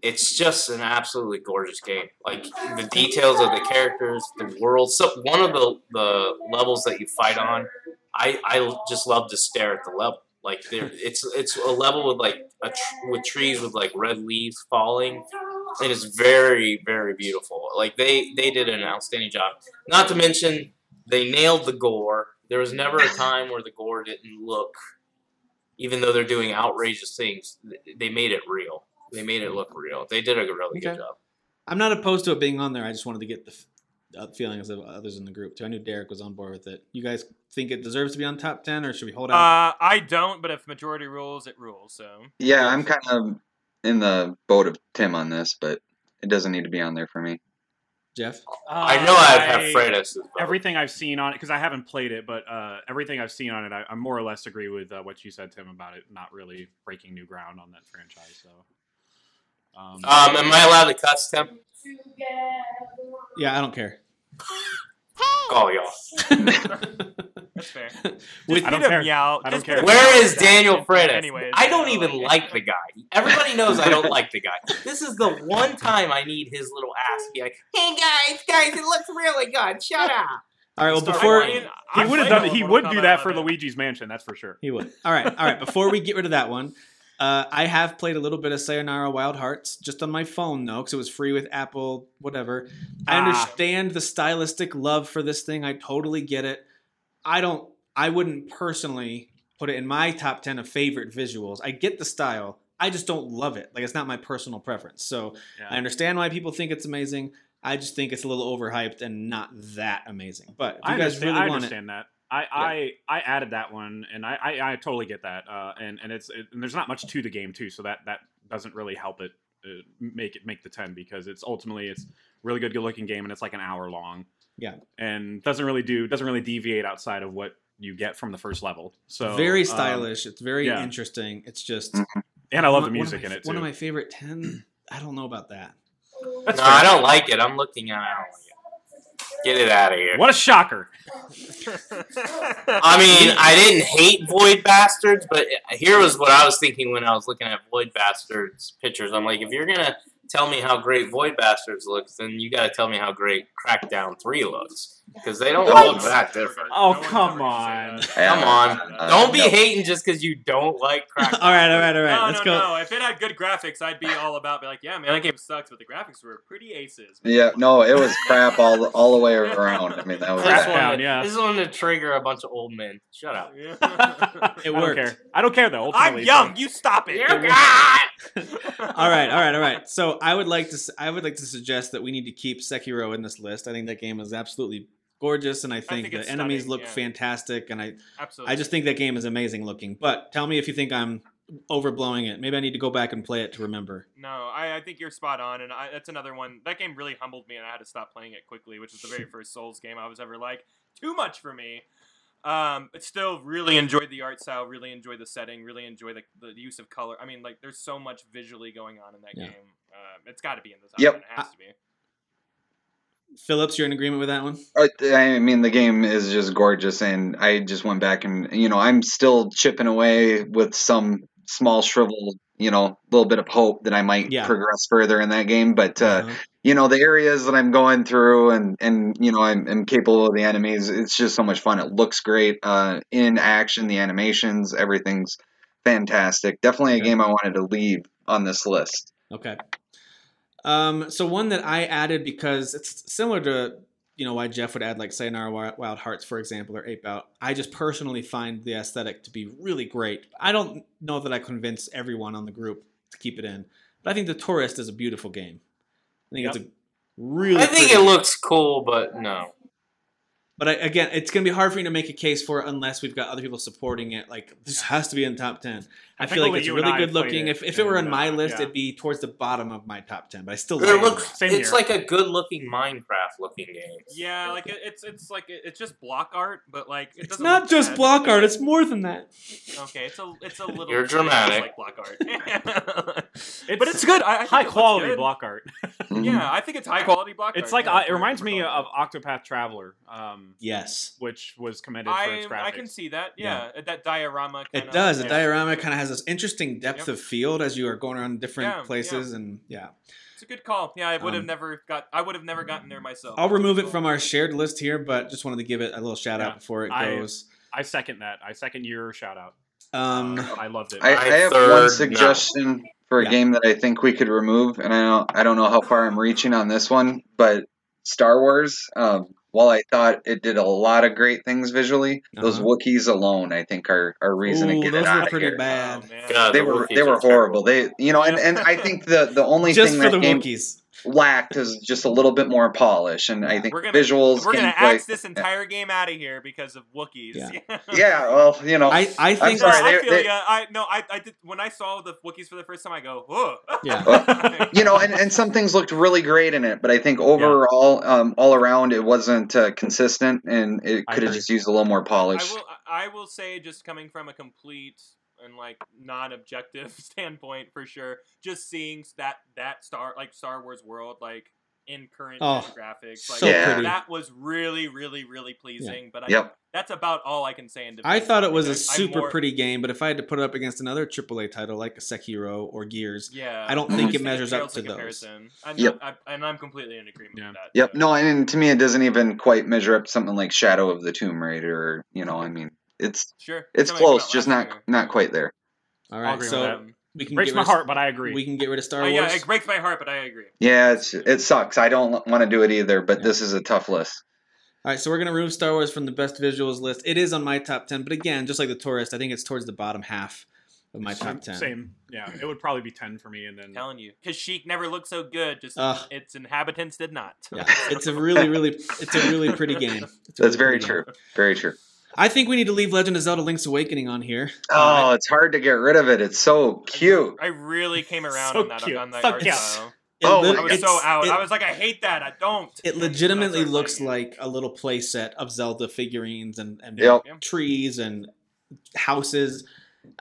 it's just an absolutely gorgeous game. Like the details of the characters, the world. So one of the the levels that you fight on, I I just love to stare at the level. Like there, it's it's a level with like a tr- with trees with like red leaves falling. And It is very very beautiful. Like they they did an outstanding job. Not to mention they nailed the gore. There was never a time where the gore didn't look, even though they're doing outrageous things, they made it real. They made it look real. They did a really good job. i'm not opposed to it being on there i just wanted to get the feelings of others in the group too i knew derek was on board with it you guys think it deserves to be on top 10 or should we hold out Uh, I don't, but if majority rules, it rules. So Yeah, I'm kind of in the boat of Tim on this, but it doesn't need to be on there for me. jeff I know I'd have I- Fred as his vote. Everything I've seen on it, because I haven't played it, but uh, everything I've seen on it, I, I more or less agree with uh, what you said, Tim, about it not really breaking new ground on that franchise. So, um, Um, am I allowed to cuss Tim? yeah i don't care Call y'all. that's fair. With- I don't care. Meow. I don't care. get him Where meow. is Daniel Freitas? Anyways, I don't even like the guy. Everybody knows I don't like the guy. This is the one time I need his little ass to be like, "Hey guys, guys, it looks really good. Shut up." all right well Start before whining. he would have done. all He would do that for Luigi's Mansion. That's for sure. He would. All right, all right. Before we get rid of that one, uh, I have played a little bit of Sayonara Wild Hearts just on my phone though, because it was free with Apple, whatever. I Ah. understand the stylistic love for this thing. I totally get it. I don't. I wouldn't personally put it in my top ten of favorite visuals. I get the style. I just don't love it. Like it's not my personal preference. So Yeah. I understand why people think it's amazing. I just think it's a little overhyped and not that amazing. But if you I guys understand, really I want it, understand that. I, I I added that one, and I I, I totally get that. Uh, and and it's it, and there's not much to the game too, so that that doesn't really help it uh, make it make the ten because it's ultimately it's really good, good looking game, and it's like an hour long. Yeah. and doesn't really do doesn't really deviate outside of what you get from the first level. So very um, stylish. it's very yeah. interesting. It's just and I love one- the music my- in it too. One of my favorite ten. I don't know about that. That's no, fair. I don't like it. I'm looking at it. I don't like it. Get it out of here. What a shocker! I mean, I didn't hate Void Bastards, but here was what I was thinking when I was looking at Void Bastards pictures. I'm like, if you're gonna tell me how great Void Bastards looks, then you got to tell me how great Crackdown Three looks because they don't What? look that different. Oh No come on! Come on, Uh, don't be no. hating just because you don't like Crackdown. all right, all right, all right. no, Let's no, go. no. If it had good graphics, I'd be all about be like, yeah, man, that game sucks, but the graphics were pretty aces. man." Yeah, no, it was crap all all the way around. I mean, that was This Crackdown, one, yeah. this is one to trigger a bunch of old men. Shut up. Yeah. It I don't care. I don't care though. I'm Ultimately, young. You stop it. You're God. all right, all right, all right. So I would like to, I would like to suggest that we need to keep Sekiro in this list. I think that game is absolutely gorgeous, and I think, think the enemies stunning, look yeah. fantastic, and I, Absolutely. I just think that game is amazing looking. But tell me if you think I'm overblowing it. Maybe I need to go back and play it to remember. No, I, I think you're spot on, and I, that's another one. That game really humbled me, and I had to stop playing it quickly, which is the very first Souls game I was ever like. Too much for me. Um, but still, really enjoyed the art style, really enjoyed the setting, really enjoy the, the use of color. I mean, like, there's so much visually going on in that Yeah. game. Um, it's got to be in the top Yep. 10. It has to be. Phillips, you're in agreement with that one? Uh, I mean, the game is just gorgeous, and I just went back and you know I'm still chipping away with some small shrivel, you know, little bit of hope that I might Yeah. progress further in that game. But uh, Uh-huh. you know, the areas that I'm going through, and and you know, I'm, I'm capable of the enemies. It's just so much fun. It looks great uh, in action. The animations, everything's fantastic. Definitely a Okay. game I wanted to leave on this list. Okay. Um, so one that I added because it's similar to you know why Jeff would add like Sayonara Wi- Wild Hearts, for example, or Ape Out. I just personally find the aesthetic to be really great. I don't know that I convince everyone on the group to keep it in, but I think The Touryst is a beautiful game. I think it's a really. I think pretty- it looks cool, but no. But I, again, it's going to be hard for me to make a case for it unless we've got other people supporting it. Like this has to be in the top ten. I, I feel like it's really good looking. it, If, if it were on my list, yeah. it'd be towards the bottom of my top ten. But I still It like looks. it. Same it's here. like a good-looking Minecraft looking game. Yeah, like it, it's it's like it, it's just block art, but like it It's doesn't just bad. block art; it's more than that. Okay, it's a it's a little. You're it's dramatic. like block art, but it's good. I, I think high quality good. block art. Yeah, I think it's high quality block It's art. like yeah, uh, it reminds me of Octopath Traveler, um, Yes, which was commended for its I graphics. I can see that. Yeah, that diorama. it does. The diorama kind of has this interesting depth Yep. of field as you are going around different Yeah, yeah. places, and yeah. It's a good call. Yeah, I would have Um, never got. I would have never gotten there myself. I'll remove it from our shared list here, but just wanted to give it a little shout Yeah. out before it goes. I second that. I second your shout out. Um, I loved it. I, I I have third one no. suggestion for a Yeah. game that I think we could remove, and I don't I don't know how far I'm reaching on this one, but Star Wars. Um, while I thought it did a lot of great things visually, those Uh-huh. Wookiees alone, I think, are are reason ooh, to get those it out were of pretty here. bad. Oh, man. God, They the were Wookiees they were horrible. terrible. They you know, and, and I think the the only Just thing for that the game Wookiees. Lacked is just a little bit more polish, and I think We're gonna visuals, we're gonna axe this entire game out of here because of Wookiees. Yeah. Yeah, well, you know, I, I I'm think No, sorry. I feel they- ya. I no, I, I did when I saw the Wookiees for the first time. I go, whoa. Yeah. you know, and, and some things looked really great in it, but I think overall, um, all around, it wasn't uh, consistent, and it could have just used a little more I polish. will I will say just coming from a complete and like non-objective standpoint for sure just seeing that that star like Star Wars world like in current Oh, gen graphics like so Yeah. that was really really really pleasing but I, Yep. that's about all I can say in I thought it was a I'm super more- pretty game, but if I had to put it up against another AAA title like Sekiro or Gears, yeah I don't think it measures up to those. I'm Yep. I, and I'm completely in agreement Yeah. with that Yep. so. No, and to me, it doesn't even quite measure up to something like Shadow of the Tomb Raider. Or, you know, I mean, it's sure it's Something close, just not year. not quite there. all I'll right, agree with so we can Breaks get my rid of, heart, but I agree. We can get rid of Star Oh, Wars. yeah, it breaks my heart, but I agree. Yeah, it's it sucks. I don't want to do it either, but Yeah. this is a tough list. All right, so we're gonna remove Star Wars from the best visuals list. It is on my top ten, but again, just like the Touryst, I think it's towards the bottom half of my top ten. Same. Yeah, it would probably be ten for me, and then telling you, because Kashyyyk never looked so good. Just Ugh. its inhabitants did not. Yeah, it's a really, really, it's a really pretty game. It's That's really very true. game. Very true. I think we need to leave Legend of Zelda: Link's Awakening on here. Oh, uh, it's hard to get rid of it. It's so cute. I really came around So on that cute. on that So art cute. style. It Oh, lit- I was so out. It, I was like, I hate that. I don't. it And then I legitimately looks playing it. like a little play set of Zelda figurines and, and Yep. trees and houses.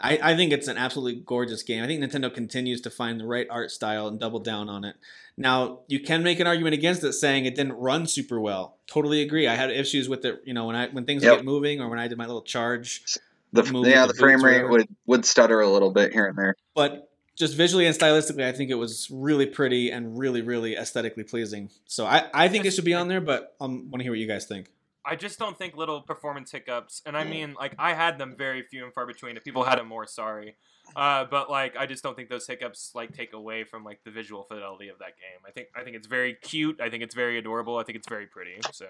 I, I think it's an absolutely gorgeous game. I think Nintendo continues to find the right art style and double down on it. Now, you can make an argument against it saying it didn't run super well. Totally agree. I had issues with it, you know, when I when things Yep. get moving or when I did my little charge. The yeah, the the frame rate would would stutter a little bit here and there. But just visually and stylistically, I think it was really pretty and really, really aesthetically pleasing. So I, I think it should be on there, but um, I want to hear what you guys think. I just don't think little performance hiccups, and I mean, like I had them very few and far between. If people had them more, sorry. Uh, but like, I just don't think those hiccups like take away from like the visual fidelity of that game. I think I think it's very cute. I think it's very adorable. I think it's very pretty. So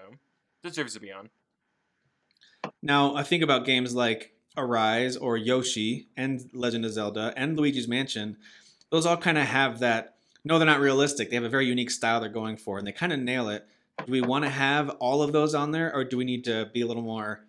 deserves to be on. Now, I think about games like Arise or Yoshi and Legend of Zelda and Luigi's Mansion. Those all kind of have that. No, they're not realistic. They have a very unique style they're going for, and they kind of nail it. Do we want to have all of those on there, or do we need to be a little more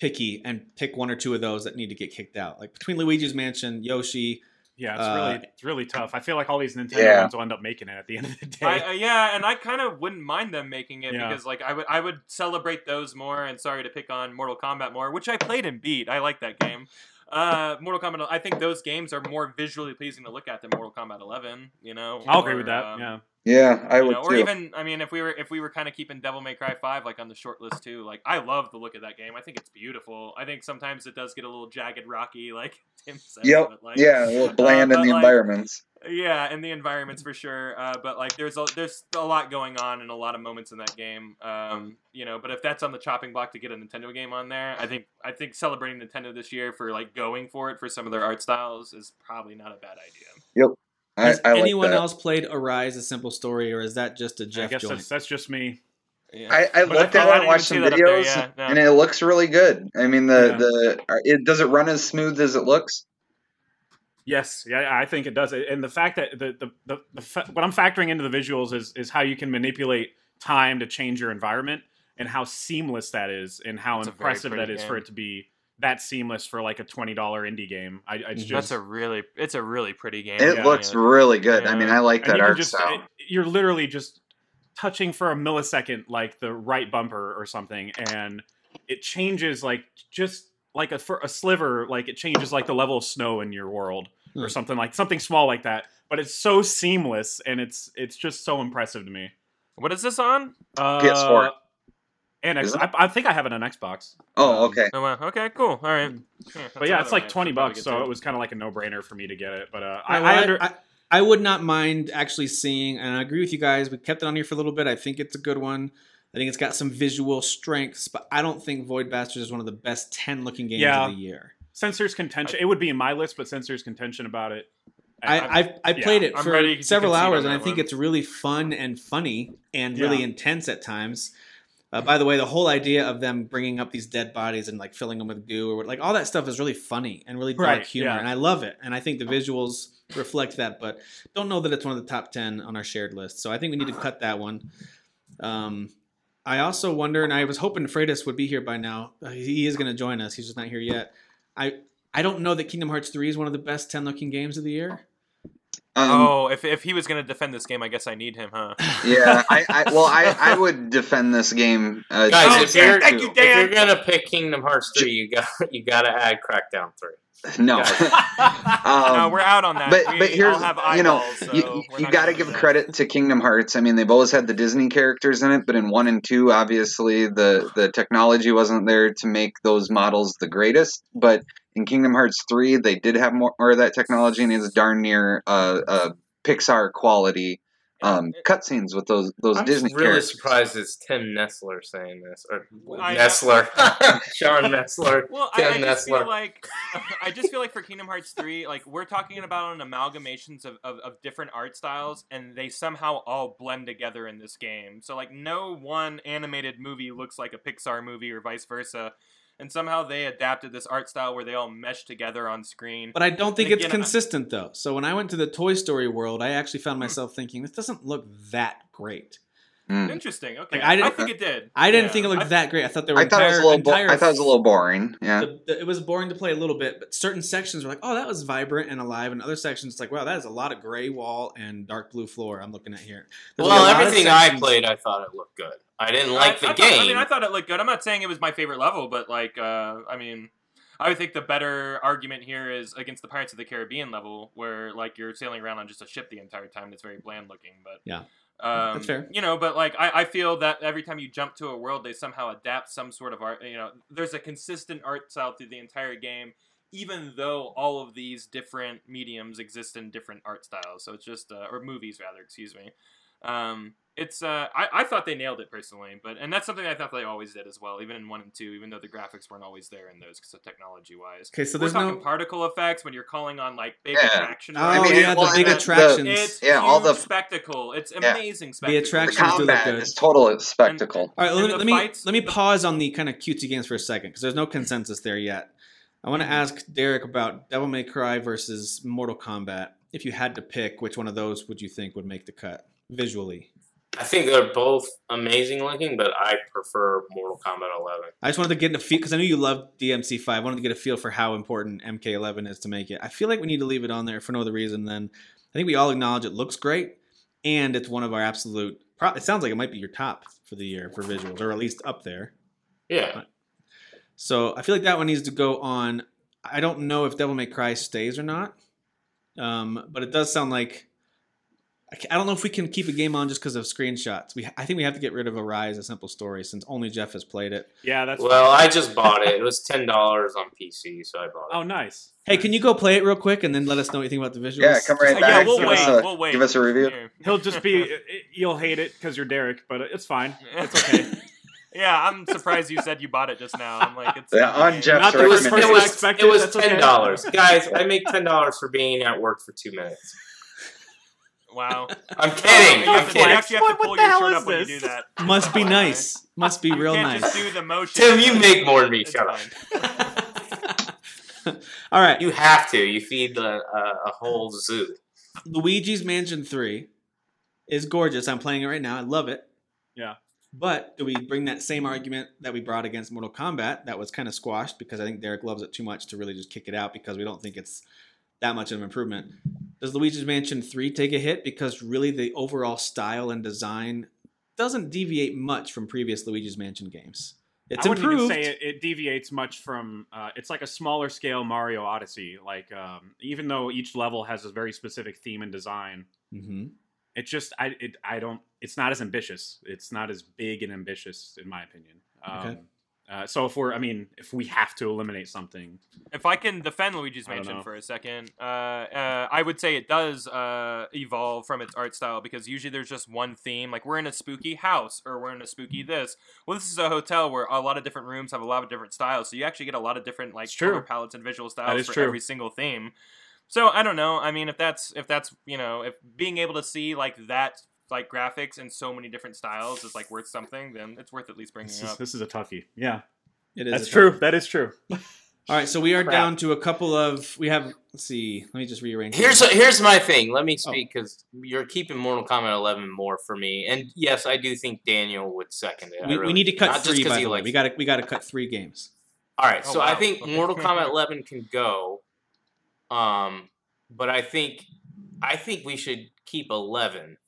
picky and pick one or two of those that need to get kicked out? Like between Luigi's Mansion, Yoshi, yeah, it's Uh, really it's really tough. I feel like all these Nintendo Yeah. ones will end up making it at the end of the day. I, uh, yeah, and I kind of wouldn't mind them making it Yeah. because like I would I would celebrate those more. And sorry to pick on Mortal Kombat more, which I played and beat. I like that game. Uh, Mortal Kombat. I think those games are more visually pleasing to look at than Mortal Kombat 11. You know, I'll agree with that. um, yeah, Yeah, I would know, or too. even I mean, if we were if we were kind of keeping Devil May Cry Five like on the short list too, like I love the look of that game. I think it's beautiful. I think sometimes it does get a little jagged, rocky, like Tim said. yep. But like, yeah, a little bland uh, in the like, environments. Yeah, and the environments for sure. Uh, but like, there's a there's a lot going on and a lot of moments in that game. Um, you know, but if that's on the chopping block to get a Nintendo game on there, I think I think celebrating Nintendo this year for like going for it for some of their art styles is probably not a bad idea. I, Has I like anyone that. else played Arise: A Simple Story, or is that just a Jeff guess joint? that's, that's just me. Yeah. I, I looked I- at it, didn't watched some see there, videos, yeah, no. and it looks really good. I mean, the Yeah. the it does it run as smooth as it looks? Yes, yeah, I think it does. And the fact that the the, the, the fa- what I'm factoring into the visuals is is how you can manipulate time to change your environment. and how seamless that is, and how It's a very impressive that is game. for it to be that seamless for like a twenty dollar indie game. I, I Mhm. just That's a really, it's a really pretty game. It yeah, looks yeah. really good. I mean, I like that art just, style. it- you're literally just touching for a millisecond like the right bumper or something and it changes like just like a for a sliver like it changes like the level of snow in your world or Hmm. something like something small like that but it's so seamless and it's it's just so impressive to me What is this on? uh, PS4. and X- I, I think I have it on Xbox oh, okay. Oh wow. Okay, cool. All right. but yeah it's like 20 bucks so it was kind of like a no-brainer for me to get it but uh, I, I, I, I, under, I, I would not mind actually seeing, and I agree with you guys. We kept it on here for a little bit. I think it's a good one. I think it's got some visual strengths, but I don't think Void Bastards is one of the best ten looking games Yeah. of the year. censor's contention it would be in my list but censor's contention about it I, I, I yeah, played it for several hours, and I think one. it's really fun and funny and really Yeah. intense at times. Uh, by the way, the whole idea of them bringing up these dead bodies and like filling them with goo or like all that stuff is really funny and really dark Right, humor, yeah. and I love it. And I think the visuals reflect that, but don't know that it's one of the top ten on our shared list. So I think we need to cut that one. Um, I also wonder, and I was hoping Freitas would be here by now. Uh, he is going to join us. He's just not here yet. I I don't know that Kingdom Hearts three is one of the best ten looking games of the year. Um, oh, if, if he was gonna defend this game, I guess I need him, huh? Yeah, I, I well, I, I would defend this game. Uh, Guys, Oh, if Dan, you're thank you, if you're gonna pick Kingdom Hearts three, you got you got to add Crackdown three. No, no, Um, we're out on that. but we but here's all have you know so you, you got to give that. credit to Kingdom Hearts. I mean, they've always had the Disney characters in it, but in one and two, obviously the the technology wasn't there to make those models the greatest. But in Kingdom Hearts three, they did have more, more of that technology, and it's darn near uh, uh, Pixar quality um, cutscenes with those those I'm Disney really characters. surprised it's Tim Nestler saying this or I- Nestler, Sean Nestler. Well, I, Tim I just Nestler. feel like I just feel like for Kingdom Hearts three, like we're talking about an amalgamations of, of, of different art styles, and they somehow all blend together in this game. So like, no one animated movie looks like a Pixar movie or vice versa, and somehow they adapted this art style where they all mesh together on screen. But I don't think And it's again, consistent though. So when I went to the Toy Story world, I actually found hmm. myself thinking this doesn't look that great. Mm. Interesting. Okay, Like, I I, didn't- think it did. I didn't Yeah. think it looked I- that great. I thought there were I thought it was entire, a little. Bo- entire I thought it was a little boring. Yeah. the, the- it was boring to play a little bit, but certain sections were like, "Oh, that was vibrant and alive," and other sections it's like, "Wow, that is a lot of gray wall and dark blue floor." I'm looking at here. There's Well, a lot of everything I played, I thought it looked good. I didn't like I- the I thought- game. I mean, I thought it looked good. I'm not saying it was my favorite level, but like, uh, I mean, I would think the better argument here is against the Pirates of the Caribbean level, where like you're sailing around on just a ship the entire time. That's very bland looking, but Yeah. Um, That's fair. You know, but like I, I feel that every time you jump to a world, they somehow adapt some sort of art. You know, there's a consistent art style through the entire game. Even though all of these different mediums exist in different art styles, so it's just uh, or movies rather, excuse me. Um, it's uh, I, I thought they nailed it personally, but and that's something I thought they always did as well, even in one and two, even though the graphics weren't always there in those because of technology wise. Okay, so We're there's talking no. particle effects when you're calling on like big Yeah. attraction. Oh I mean, yeah, well, the big the- attractions. It's Yeah, all the- spectacle. It's Yeah. amazing spectacle. The attractions do look combat good. is total spectacle. All right, let me let me, fights- let me pause on the kind of cutesy games for a second because there's no consensus there yet. I want to ask Derek about Devil May Cry versus Mortal Kombat. If you had to pick, which one of those would you think would make the cut visually? I think they're both amazing looking, but I prefer Mortal Kombat 11. I just wanted to get in a feel because I knew you loved DMC5. I wanted to get a feel for how important MK11 is to make it. I feel like we need to leave it on there for no other reason than I think we all acknowledge it looks great and it's one of our absolute. pro- It sounds like it might be your top for the year for visuals, or at least up there. Yeah, So I feel like that one needs to go on. I don't know if Devil May Cry stays or not, um, but it does sound like I don't know if we can keep a game on just because of screenshots. We I think we have to get rid of Arise: A Simple Story since only Jeff has played it. yeah that's well, I just bought it. It was ten dollars on PC, so I bought it. oh nice Hey, can you go play it real quick and then let us know what you think about the visuals? Yeah, come right back. yeah, we'll give, wait. us a, we'll wait. give us a review. He'll just be eh, eh, you'll hate it because you're derek but it's fine it's okay yeah, I'm surprised you said you bought it just now. I'm like, it's Yeah, on Jeff's Not the It was, first it person I was, expected, it was ten dollars, guys. I make ten dollars for being at work for two minutes. Wow. I'm kidding. You, I'm have to, you actually have to What- what pull the your shirt is up when you do that. Must be nice. Must be You real can't nice. just do the motion. Tim, you make more than me. It's Shut up. All right, You have to. You feed the, uh, a whole zoo. Luigi's Mansion Three is gorgeous. I'm playing it right now. I love it. Yeah. But do we bring that same argument that we brought against Mortal Kombat that was kind of squashed because I think Derek loves it too much to really just kick it out because we don't think it's that much of an improvement. Does Luigi's Mansion 3 take a hit because really the overall style and design doesn't deviate much from previous Luigi's Mansion games? It's I wouldn't improved. even say it, it deviates much from. Uh, it's like a smaller scale Mario Odyssey. Like um, even though each level has a very specific theme and design, hmm it just I it, I don't. It's not as ambitious. It's not as big and ambitious in my opinion. Um, Okay. Uh, so if we're, I mean, if we have to eliminate something, If I can defend Luigi's Mansion for a second, uh, uh, I would say it does uh, evolve from its art style because usually there's just one theme. Like we're in a spooky house or we're in a spooky this. Well, this is a hotel where a lot of different rooms have a lot of different styles, so you actually get a lot of different like color palettes and visual styles for true. every single theme. So I don't know. I mean, if that's if that's you know if being able to see like that like graphics in so many different styles is like worth something, then it's worth at least bringing this it is, up. this is a toughie. Yeah, It is that's true. tough- That is true. All right, so we are Crap. down to a couple of. We have. Let's see. Let me just rearrange. Here's these. here's my thing. Let me Oh. speak because you're keeping Mortal Kombat 11 more for me, and yes, I do think Daniel would second it. I we, we need to cut Not just three. 'cause By the way, we got to we got to cut three games. All right, Oh, so I think Okay. Mortal Kombat 11 can go, um, but I think I think we should keep 11.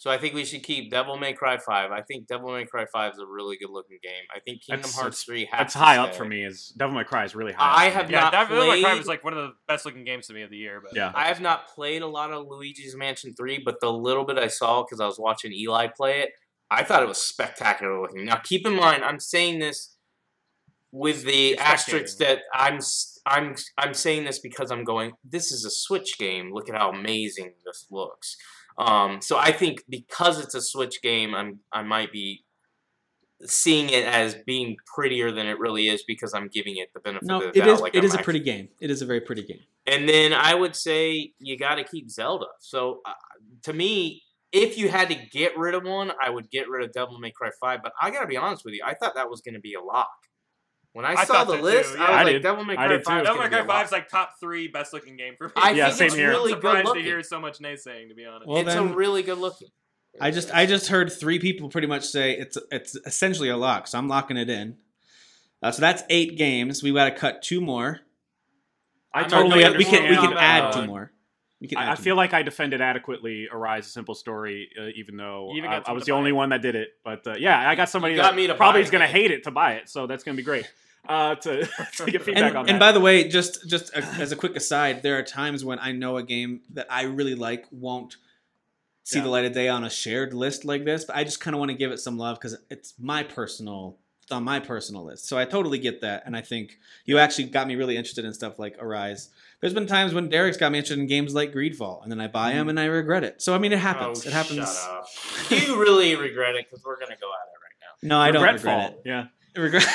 So I think we should keep Devil May Cry 5. I think Devil May Cry 5 is a really good looking game. I think Kingdom That's- Hearts 3 has That's to high up for me. Is Devil May Cry is really high. I up have me. yeah, not Devil May Cry played- was like one of the best looking games to me of the year. But Yeah. I have not played a lot of Luigi's Mansion 3, but the little bit I saw because I was watching Eli play it, I thought it was spectacular looking. Now, keep in mind, I'm saying this with the Spectating. asterisk that I'm s- I'm I'm saying this because I'm going. This is a Switch game. Look at how amazing this looks. Um, so I think because it's a Switch game, I'm I might be seeing it as being prettier than it really is because I'm giving it the benefit No, of the it doubt. is. like it I'm a pretty game. It is a very pretty game. and then I would say you got to keep Zelda. So uh, to me, if you had to get rid of one, I would get rid of Devil May Cry 5. But I got to be honest with you, I thought that was going to be a lock. When I, I saw the so too, list, yeah. I was I like, did. Devil May I Cry did 5 too. is Devil going May Cry 5 is like top three best looking game for me. I Yeah, think same it's here. really I'm good surprised to hear so much naysaying, to be honest. Well, it's then- a really good looking. I just I just heard three people pretty much say it's it's essentially a lock, so I'm locking it in. Uh, so that's eight games. We got to cut two more. I I'm totally No, we, we can we can add uh, two more. We can. I, I feel like I defended adequately Arise: A Simple Story, uh, even though even I, I was the only it. one that did it. But uh, yeah, I got somebody You got that me to probably is going to hate it to buy it, so that's going to be great. Uh, to, to get feedback and, on and that. by the way, just just a, as a quick aside, there are times when I know a game that I really like won't see Yeah. the light of day on a shared list like this, but I just kind of want to give it some love because it's my personal, it's on my personal list. So I totally get that, and I think you actually got me really interested in stuff like Arise. There's been times when Derek's got me interested in games like Greedfall, and then I buy them and I regret it. So I mean, it happens. Oh, it happens. Shut up. you really regret it because we're going to go at it right now. No, I don't Regretfall. regret Yeah. it. Regret.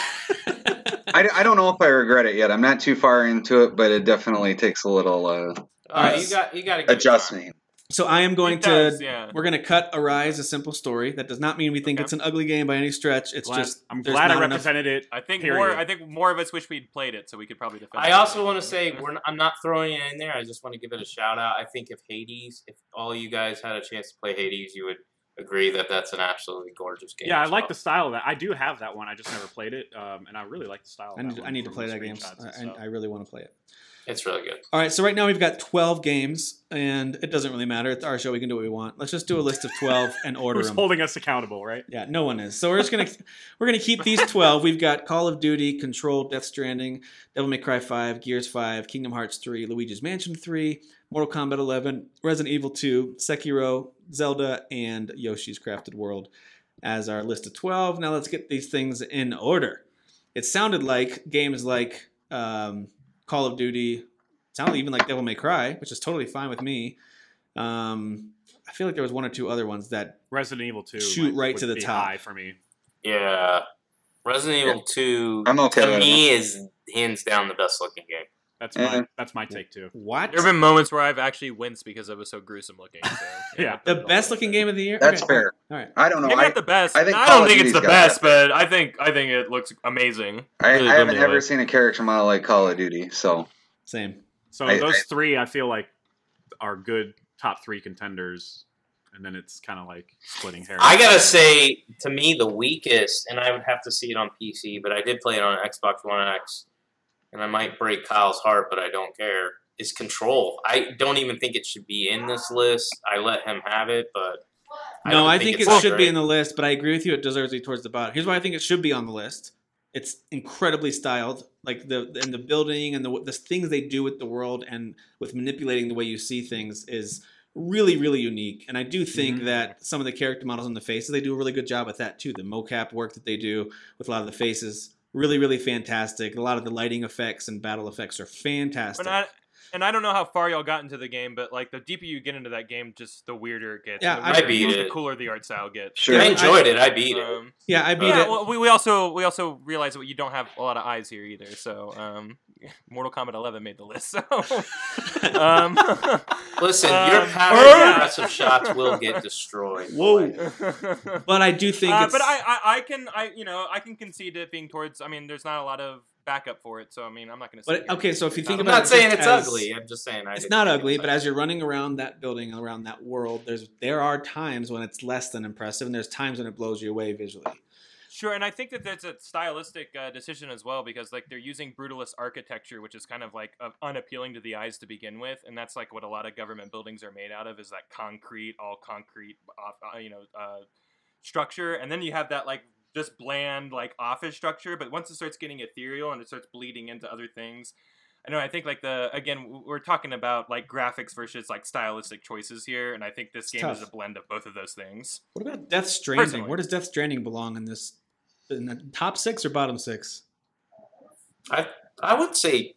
I, I don't know if I regret it yet. I'm not too far into it, but it definitely takes a little uh, All right, you got you got to adjustment. So I am going It to. does, yeah. We're going to cut Arise, a simple story. That does not mean we think Okay. it's an ugly game by any stretch. It's Glad- just I'm glad I not enough- represented it. I think Period. more. I think more of us wish we'd played it, so we could probably defend. It. I it. also want to say we're not, I'm not throwing it in there. I just want to give it a shout out. I think if Hades, if all you guys had a chance to play Hades, you would agree that that's an absolutely gorgeous game. Yeah, I like well. the style of that. I do have that one. I just never played it, um, and I really like the style. Of I that need, one I need to play that game. I. I really want to play it. It's really good. All right, so right now we've got 12 games, and it doesn't really matter. It's our show. We can do what we want. Let's just do a list of 12 and order Who's them. holding us accountable, right? Yeah, no one is. So we're just gonna we're gonna keep these 12. We've got Call of Duty, Control, Death Stranding, Devil May Cry 5, Gears 5, Kingdom Hearts 3, Luigi's Mansion 3, Mortal Kombat 11, Resident Evil 2, Sekiro, Zelda, and Yoshi's Crafted World as our list of 12. Now let's get these things in order. It sounded like games like um, Call of Duty, sounded even like Devil May Cry, which is totally fine with me. Um, I feel like there was one or two other ones that Resident Evil 2 Shoot might- right would to the be top. high for me. Yeah, Resident Evil Two I'm okay to with me is hands down the best looking game. That's Yeah. my that's my take too. what? There have been moments where I've actually winced because it was so gruesome looking. So, Yeah. The best looking game of the year. That's Okay. fair. All right. I don't know. Maybe I, not the best. I I, think I don't think it's the best, that. but I think I think it looks amazing. I, Really I haven't ever seen a character model like Call of Duty, so Same. So I- those I- three, I feel like, are good top three contenders. and then it's kind of like splitting hairs. I gotta say, to me, the weakest, and I would have to see it on PC, but I did play it on Xbox One X, and I might break Kyle's heart, but I don't care. Is Control? I don't even think it should be in this list. I let him have it, but No, I think, it's it that should be in the list, but I agree with you. It deserves to be towards the bottom. Here's why I think it should be on the list. It's incredibly styled, like the and the building and the the things they do with the world and with manipulating the way you see things is really really unique. And I do think Mhm. that some of the character models on the faces they do a really good job with that too. The mocap work that they do with a lot of the faces, really really fantastic. A lot of the lighting effects and battle effects are fantastic. But I, and I don't know how far y'all got into the game, but like the deeper you get into that game, just the weirder it gets. Yeah, the, I weirder- beat the it. cooler the art style gets. Sure. I enjoyed it. I beat it. Um, yeah, I beat yeah, it. well, we, we also we also realize that you don't have a lot of eyes here either. So, um, Mortal Kombat 11 made the list. So, um, Listen, um, your passive yeah. aggressive shots will get destroyed. Whoa. boy. but I do think Uh, it's but I, I, I can, I, you know, I can concede it being towards. I mean, there's not a lot of backup for it, so I mean, I'm not going to. Say But okay, so if you think I'm about not it saying it's as- ugly. I'm just saying I it's didn't ugly, it but was as you're running around that building, around that world, there's there are times when it's less than impressive, and there's times when it blows you away visually. Sure, and I think that that's a stylistic uh, decision as well because like they're using brutalist architecture, which is kind of like uh, unappealing to the eyes to begin with, and that's like what a lot of government buildings are made out of is that concrete, all concrete, off, uh, you know, uh, structure, and then you have that like just bland like office structure. But once it starts getting ethereal and it starts bleeding into other things, I know. I think like the again we're talking about like graphics versus like stylistic choices here, and I think this It's game is a blend of both of those things. What about Death Stranding? Personally. Where does Death Stranding belong in this? In the top six or bottom six? I I would say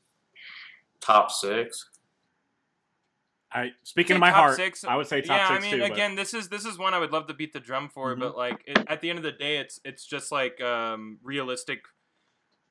top six. I speaking of my heart, six. I would say top yeah, six I mean, too. but- again, this is this is one I would love to beat the drum for, Mhm. but like it, at the end of the day, it's it's just like um, realistic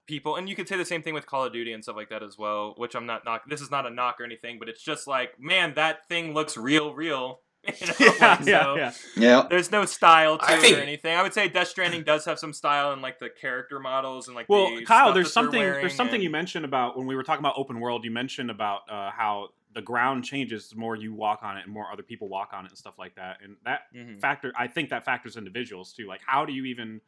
people, and you could say the same thing with Call of Duty and stuff like that as well. Which I'm not knock. This is not a knock or anything, but it's just like, man, that thing looks real, real. You know? yeah, like, yeah, so yeah. Yeah. There's no style to I it think- or anything. I would say Death Stranding does have some style in like the character models and like Well, the Kyle, stuff there's that something there's something and- you mentioned about when we were talking about open world. You mentioned about uh, how the ground changes the more you walk on it and more other people walk on it and stuff like that. And that Mhm. factor, I think that factors individuals too. Like, how do you even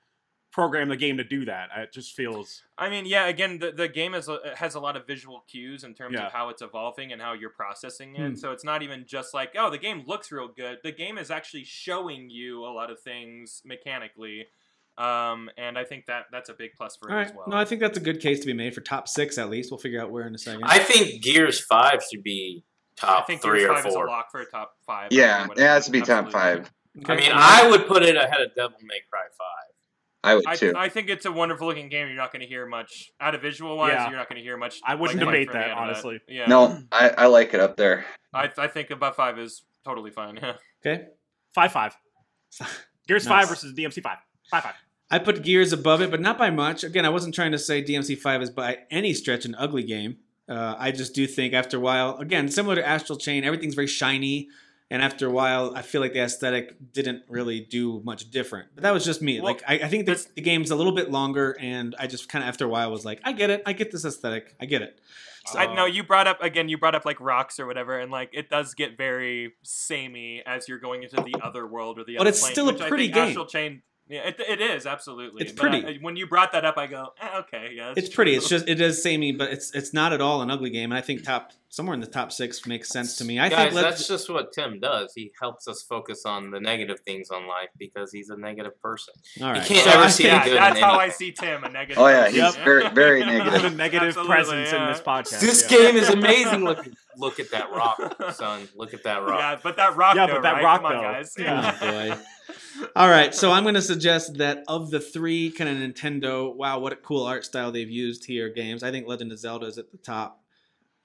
program the game to do that? It just feels I mean, yeah. Again, the, the game is a, has a lot of visual cues in terms Yeah. of how it's evolving and how you're processing it. Hmm. So it's not even just like, oh, the game looks real good. The game is actually showing you a lot of things mechanically, um, and I think that that's a big plus for All it right. as well. No, I think that's a good case to be made for top six at least. We'll figure out where in a second. I think Gears Five should be top I think three Gears or 5 is a four. lock for a top five. Yeah, or it whatever. has to be top Absolutely. five. I mean, I would put it ahead of Devil May Cry Five. I would I, too. I think it's a wonderful looking game. You're not going to hear much out of visual wise. Yeah. You're not going to hear much. I wouldn't like, debate from me that, honestly. Yeah. No, I, I like it up there. I, I think above five is totally fine. Yeah. Okay. five five. Gears Nice. five versus DMC five. Five five. I put Gears above it, but not by much. Again, I wasn't trying to say DMC Five is by any stretch an ugly game. Uh, I just do think after a while, again, similar to Astral Chain, everything's very shiny, and after a while, I feel like the aesthetic didn't really do much different. But that was just me. Well, like I, I think the, the game's a little bit longer, and I just kind of after a while was like, I get it, I get this aesthetic, I get it. So, I know you brought up again. You brought up like rocks or whatever, and like it does get very samey as you're going into the other world or the. Other. But other it's plane, still a pretty game. Astral Chain. Yeah, it, it is absolutely. It's But pretty. I- when you brought that up, I go, eh, okay, yeah. it's pretty. It's just it is samey, but it's it's not at all an ugly game. And I think top somewhere in the top six makes sense to me. I Guys, think let's, that's just what Tim does. He helps us focus on the negative things on life because he's a negative person. all right. can't So ever I see think- yeah, good that's how I see Tim, a negative. Oh yeah, person. he's very very negative. a negative Absolutely, presence in this podcast. This yeah. game is amazing. Look, look at that rock, son. Look at that rock. Yeah, but that rock. Yeah, though, but that right? rock, Come on, guys. Yeah. Oh, boy. All right, so I'm going to suggest that of the three kind of Nintendo, wow, what a cool art style they've used here games. I think Legend of Zelda is at the top,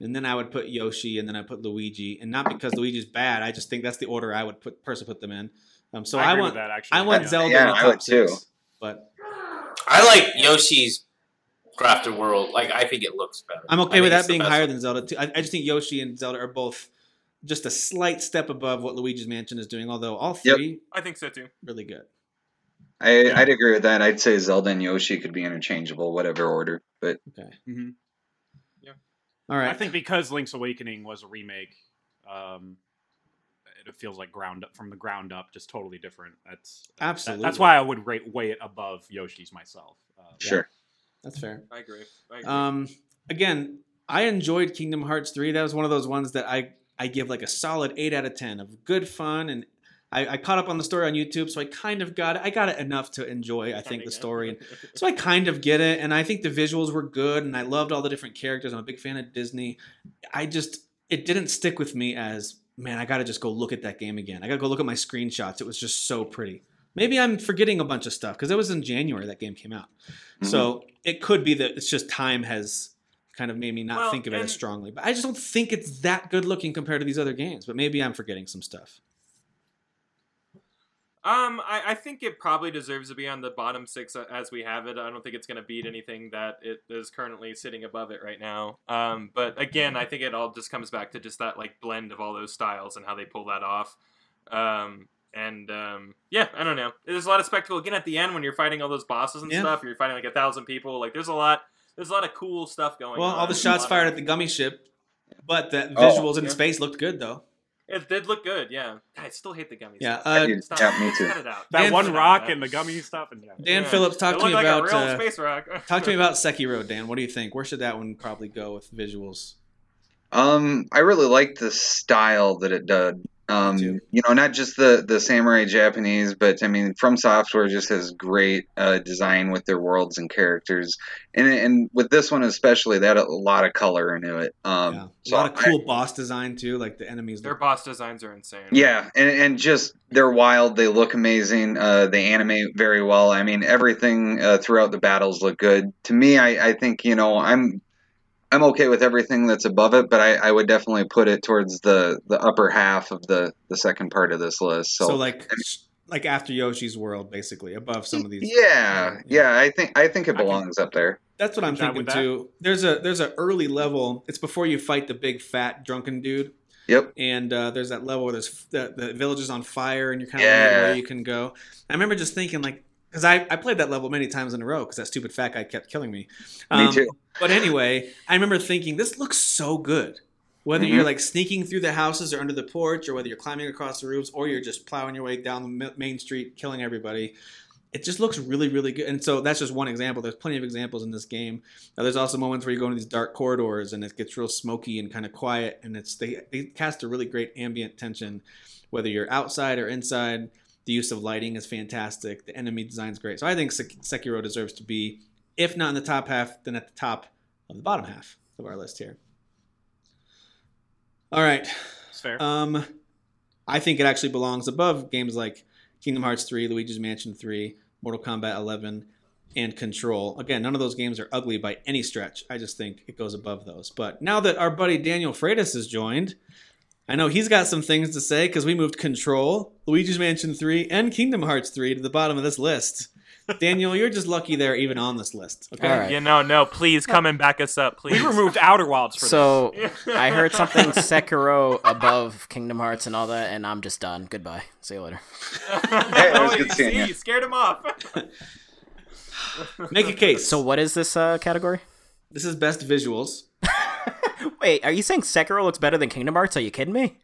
and then I would put Yoshi, and then I put Luigi, and not because Luigi's bad. I just think that's the order I would put personally put them in. Um, so I I, want that, actually. I want Yeah. Zelda Yeah, in the I top would too. six, but I like Yoshi's Crafted World. Like I think it looks better. I'm I okay with that being higher one. than Zelda too. I, I just think Yoshi and Zelda are both just a slight step above what Luigi's Mansion is doing. Although all Yep. three I think so too. really good. I, I'd agree with that. I'd say Zelda and Yoshi could be interchangeable, whatever order. But Okay. Mhm. All right. I think because Link's Awakening was a remake, um, it feels like ground up from the ground up, just totally different. That's Absolutely. that's why I would rate weigh it above Yoshi's myself. Uh, Sure. That's fair. I agree. I agree. Um, again, I enjoyed Kingdom Hearts 3. That was one of those ones that I, I give like a solid 8 out of 10 of good fun. And I, I caught up on the story on YouTube, so I kind of got it. I got it enough to enjoy, I think, the story. And so I kind of get it. And I think the visuals were good. And I loved all the different characters. I'm a big fan of Disney. I just, it didn't stick with me as, man, I got to just go look at that game again. I got to go look at my screenshots. It was just so pretty. Maybe I'm forgetting a bunch of stuff because it was in January that game came out. Mm-hmm. So it could be that it's just time has kind of made me not Well, think of it as strongly. But I just don't think it's that good looking compared to these other games. But maybe I'm forgetting some stuff. Um, I, I think it probably deserves to be on the bottom six uh, as we have it. I don't think it's going to beat anything that it is currently sitting above it right now. Um, but again, I think it all just comes back to just that like blend of all those styles and how they pull that off. Um, and um, yeah, I don't know. There's a lot of spectacle again at the end when you're fighting all those bosses and Yeah. stuff. You're fighting like a thousand people. Like there's a lot. There's a lot of cool stuff going on. Well, on. all the There's shots fired of- at the gummy ship, but the Oh, visuals in yeah. space looked good though. It did look good. Yeah, I still hate the gummies. Yeah, I uh, do. Stop. Yeah, me too. Cut it out. that Dan- one rock and the gummy stuff, and yeah. Dan Yeah. Phillips, talk It to me like about a real uh, space rock. talk to me about Sekiro, Dan. What do you think? Where should that one probably go with visuals? Um, I really like the style that it did. Um, you know, not just the the samurai Japanese, but I mean, From Software just has great uh, design with their worlds and characters, and and with this one especially, they had a lot of color into it. Um, yeah. A so lot of I- cool boss design too, like the enemies. Their look- boss designs are insane. Yeah, and, and just they're wild. They look amazing. Uh, they animate very well. I mean, everything uh, throughout the battles look good. To me, I, I think you know I'm I'm okay with everything that's above it, but I, I would definitely put it towards the, the upper half of the, the second part of this list. So, so like like after Yoshi's World, basically above some of these. yeah, yeah, I think I think it I can- belongs up there. That's what I'm thinking too. There's a there's an early level. It's before you fight the big fat drunken dude, Yep. and uh, there's that level where there's the, the village is on fire, and you're kind of Yeah. wondering where you can go. I remember just thinking like, because I, I played that level many times in a row because that stupid fat guy kept killing me. Me Um, too. But anyway, I remember thinking this looks so good. Whether Mm-hmm. you're like sneaking through the houses or under the porch, or whether you're climbing across the roofs, or you're just plowing your way down the main street, killing everybody, it just looks really, really good. And so that's just one example. There's plenty of examples in this game. Now, there's also moments where you go into these dark corridors and it gets real smoky and kind of quiet, and it's they, they cast a really great ambient tension, whether you're outside or inside. The use of lighting is fantastic. The enemy design's great. So I think Sek- Sekiro deserves to be, if not in the top half, then at the top of the bottom half of our list here. All right. Fair. Um, I think it actually belongs above games like Kingdom Hearts 3, Luigi's Mansion 3, Mortal Kombat 11, and Control. Again, none of those games are ugly by any stretch. I just think it goes above those. But now that our buddy Daniel Freitas has joined, I know he's got some things to say because we moved Control, Luigi's Mansion 3, and Kingdom Hearts 3 to the bottom of this list. Daniel, you're just lucky they're even on this list. Okay. All right. Yeah, no, no, please come and back us up, please. we removed Outer Wilds for So this. I heard something Sekiro above Kingdom Hearts and all that, and I'm just done. Goodbye. See you later. Hey, it was good you seeing see, you. you scared him off. Make a case. So what is this uh, category? this is best visuals. Wait, are you saying Sekiro looks better than Kingdom Hearts? Are you kidding me?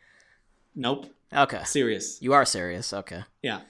Nope. Okay. Serious. You are serious. Okay. Yeah.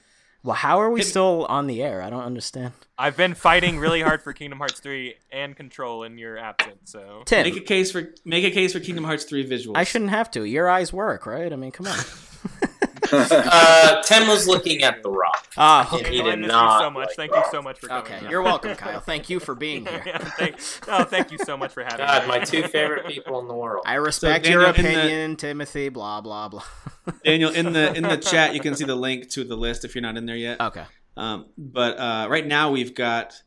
Well, how are we Hit me. still on the air? I don't understand. I've been fighting really hard for Kingdom Hearts 3 and Control in your absence, so. Tim, Make a case for make a case for Kingdom Hearts 3 visuals. I shouldn't have to. Your eyes work, right? I mean, come on. Uh, Tim was looking at the rock. Ah, And okay. he I did missed not. you so much. like Thank you so much for coming. Okay, you're welcome, Kyle. Thank you for being here. yeah, thank, oh, thank you so much for having God, me. my two favorite people in the world. I respect Daniel, your in the- opinion, Timothy. Blah blah blah. Daniel in the in the chat you can see the link to the list if you're not in there yet. Okay. Um, but uh, right now we've got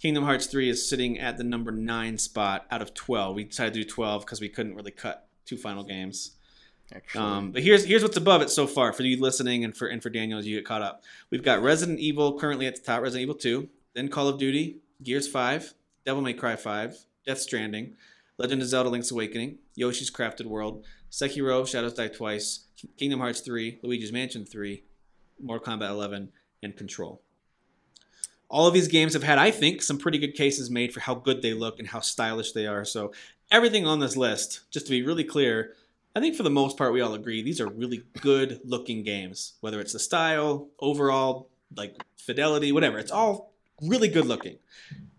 Kingdom Hearts 3 is sitting at the number 9 spot out of 12. We decided to do 12 because we couldn't really cut two final games. Actually, Um, but here's here's what's above it so far for you listening and for and for Daniel as you get caught up. We've got Resident Evil currently at the top, Resident Evil 2, then Call of Duty, Gears 5, Devil May Cry 5, Death Stranding, Legend of Zelda: Link's Awakening, Yoshi's Crafted World, Sekiro: Shadows Die Twice, Kingdom Hearts 3, Luigi's Mansion 3, Mortal Kombat 11, and Control. All of these games have had, I think, some pretty good cases made for how good they look and how stylish they are. So everything on this list, just to be really clear, I think for the most part, we all agree these are really good looking games. Whether it's the style, overall, like fidelity, whatever, it's all really good looking.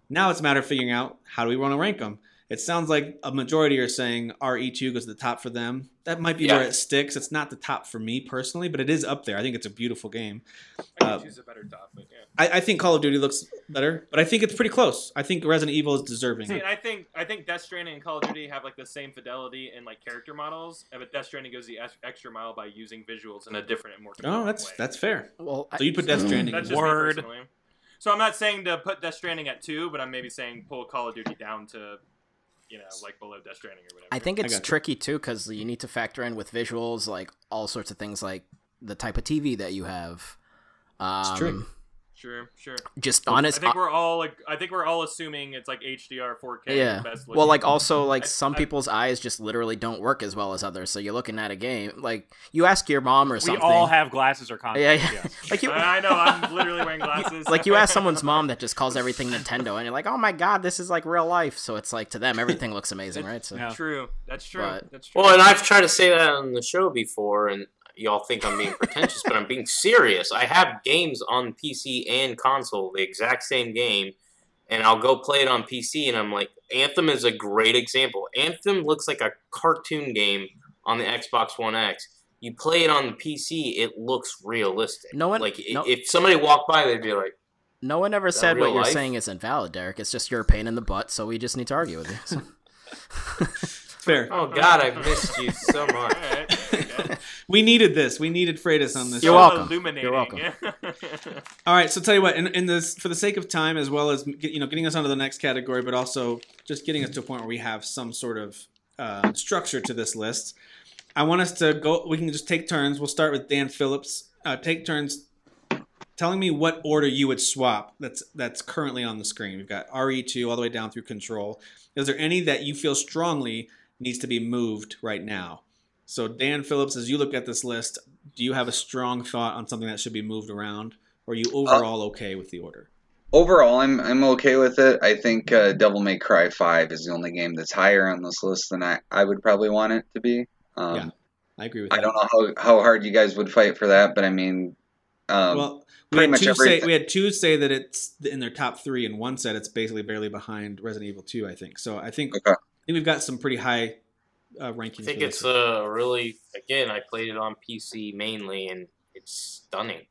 Now it's a matter of figuring out how do we want to rank them. It sounds like a majority are saying RE2 goes to the top for them. That might be Yeah. where it sticks. It's not the top for me personally, but it is up there. I think it's a beautiful game. I Uh, can choose a better top, but yeah. I, I think Call of Duty looks better, but I think it's pretty close. I think Resident Evil is deserving. See, and I think I think Death Stranding and Call of Duty have like the same fidelity and like character models, uh, but Death Stranding goes the extra mile by using visuals in a different and more. Oh, compelling that's way. that's fair. Well, So you put Death Stranding. That's just me Word. personally. So I'm not saying to put Death Stranding at two, but I'm maybe saying pull Call of Duty down to, you know, like below Death Stranding or whatever. I think it's gotcha. tricky too because you need to factor in with visuals, like all sorts of things, like the type of TV that you have. Um, true. Sure, sure. Just I honest. think we're all like I think we're all assuming it's like HDR 4K. yeah. Best Well, like also like I- some I- people's eyes just literally don't work as well as others. So you're looking at a game like you ask your mom or something. We all have glasses or contacts. yeah, yeah. yes. like you. I I know I'm literally wearing glasses. Like you ask someone's mom that just calls everything Nintendo, and you're like, "Oh my god, this is like real life." So it's like to them, everything looks amazing, right? So Yeah. True. That's true. But- That's true. Well, and I've tried to say that on the show before, and y'all think I'm being pretentious, but I'm being serious. I have games on PC and console, the exact same game, and I'll go play it on PC, and I'm like, Anthem is a great example. Anthem looks like a cartoon game on the Xbox One X. You play it on the PC, it looks realistic. No one- like no- if somebody walked by, they'd be like, no one ever said what you're life? saying is invalid, Derek. It's just you're a pain in the butt, so we just need to argue with you. So- Fair. "Oh God, I've missed you so much." All right. Okay. We needed this. We needed Freitas on this. You're show. welcome. Illuminating. You're welcome. All right, so tell you what, in, in this for the sake of time, as well as you know getting us onto the next category, but also just getting us to a point where we have some sort of uh, structure to this list. I want us to go. We can just take turns. We'll start with Dan Phillips. Uh, take turns telling me what order you would swap. That's that's currently on the screen. We've got RE two all the way down through Control. Is there any that you feel strongly needs to be moved right now? So Dan Phillips, as you look at this list, do you have a strong thought on something that should be moved around? Or are you overall okay with the order? Overall, I'm I'm okay with it. I think uh, Devil May Cry Five is the only game that's higher on this list than I, I would probably want it to be. Um, Yeah. I agree with I that. don't know how, how hard you guys would fight for that, but I mean, um, well, we pretty had, much two say, we had two say that it's in their top three, and one said it's basically barely behind Resident Evil 2, I think. So I think, Okay. I think we've got some pretty high uh, rankings. I think it's this. uh, really again. I played it on PC mainly, and it's stunning.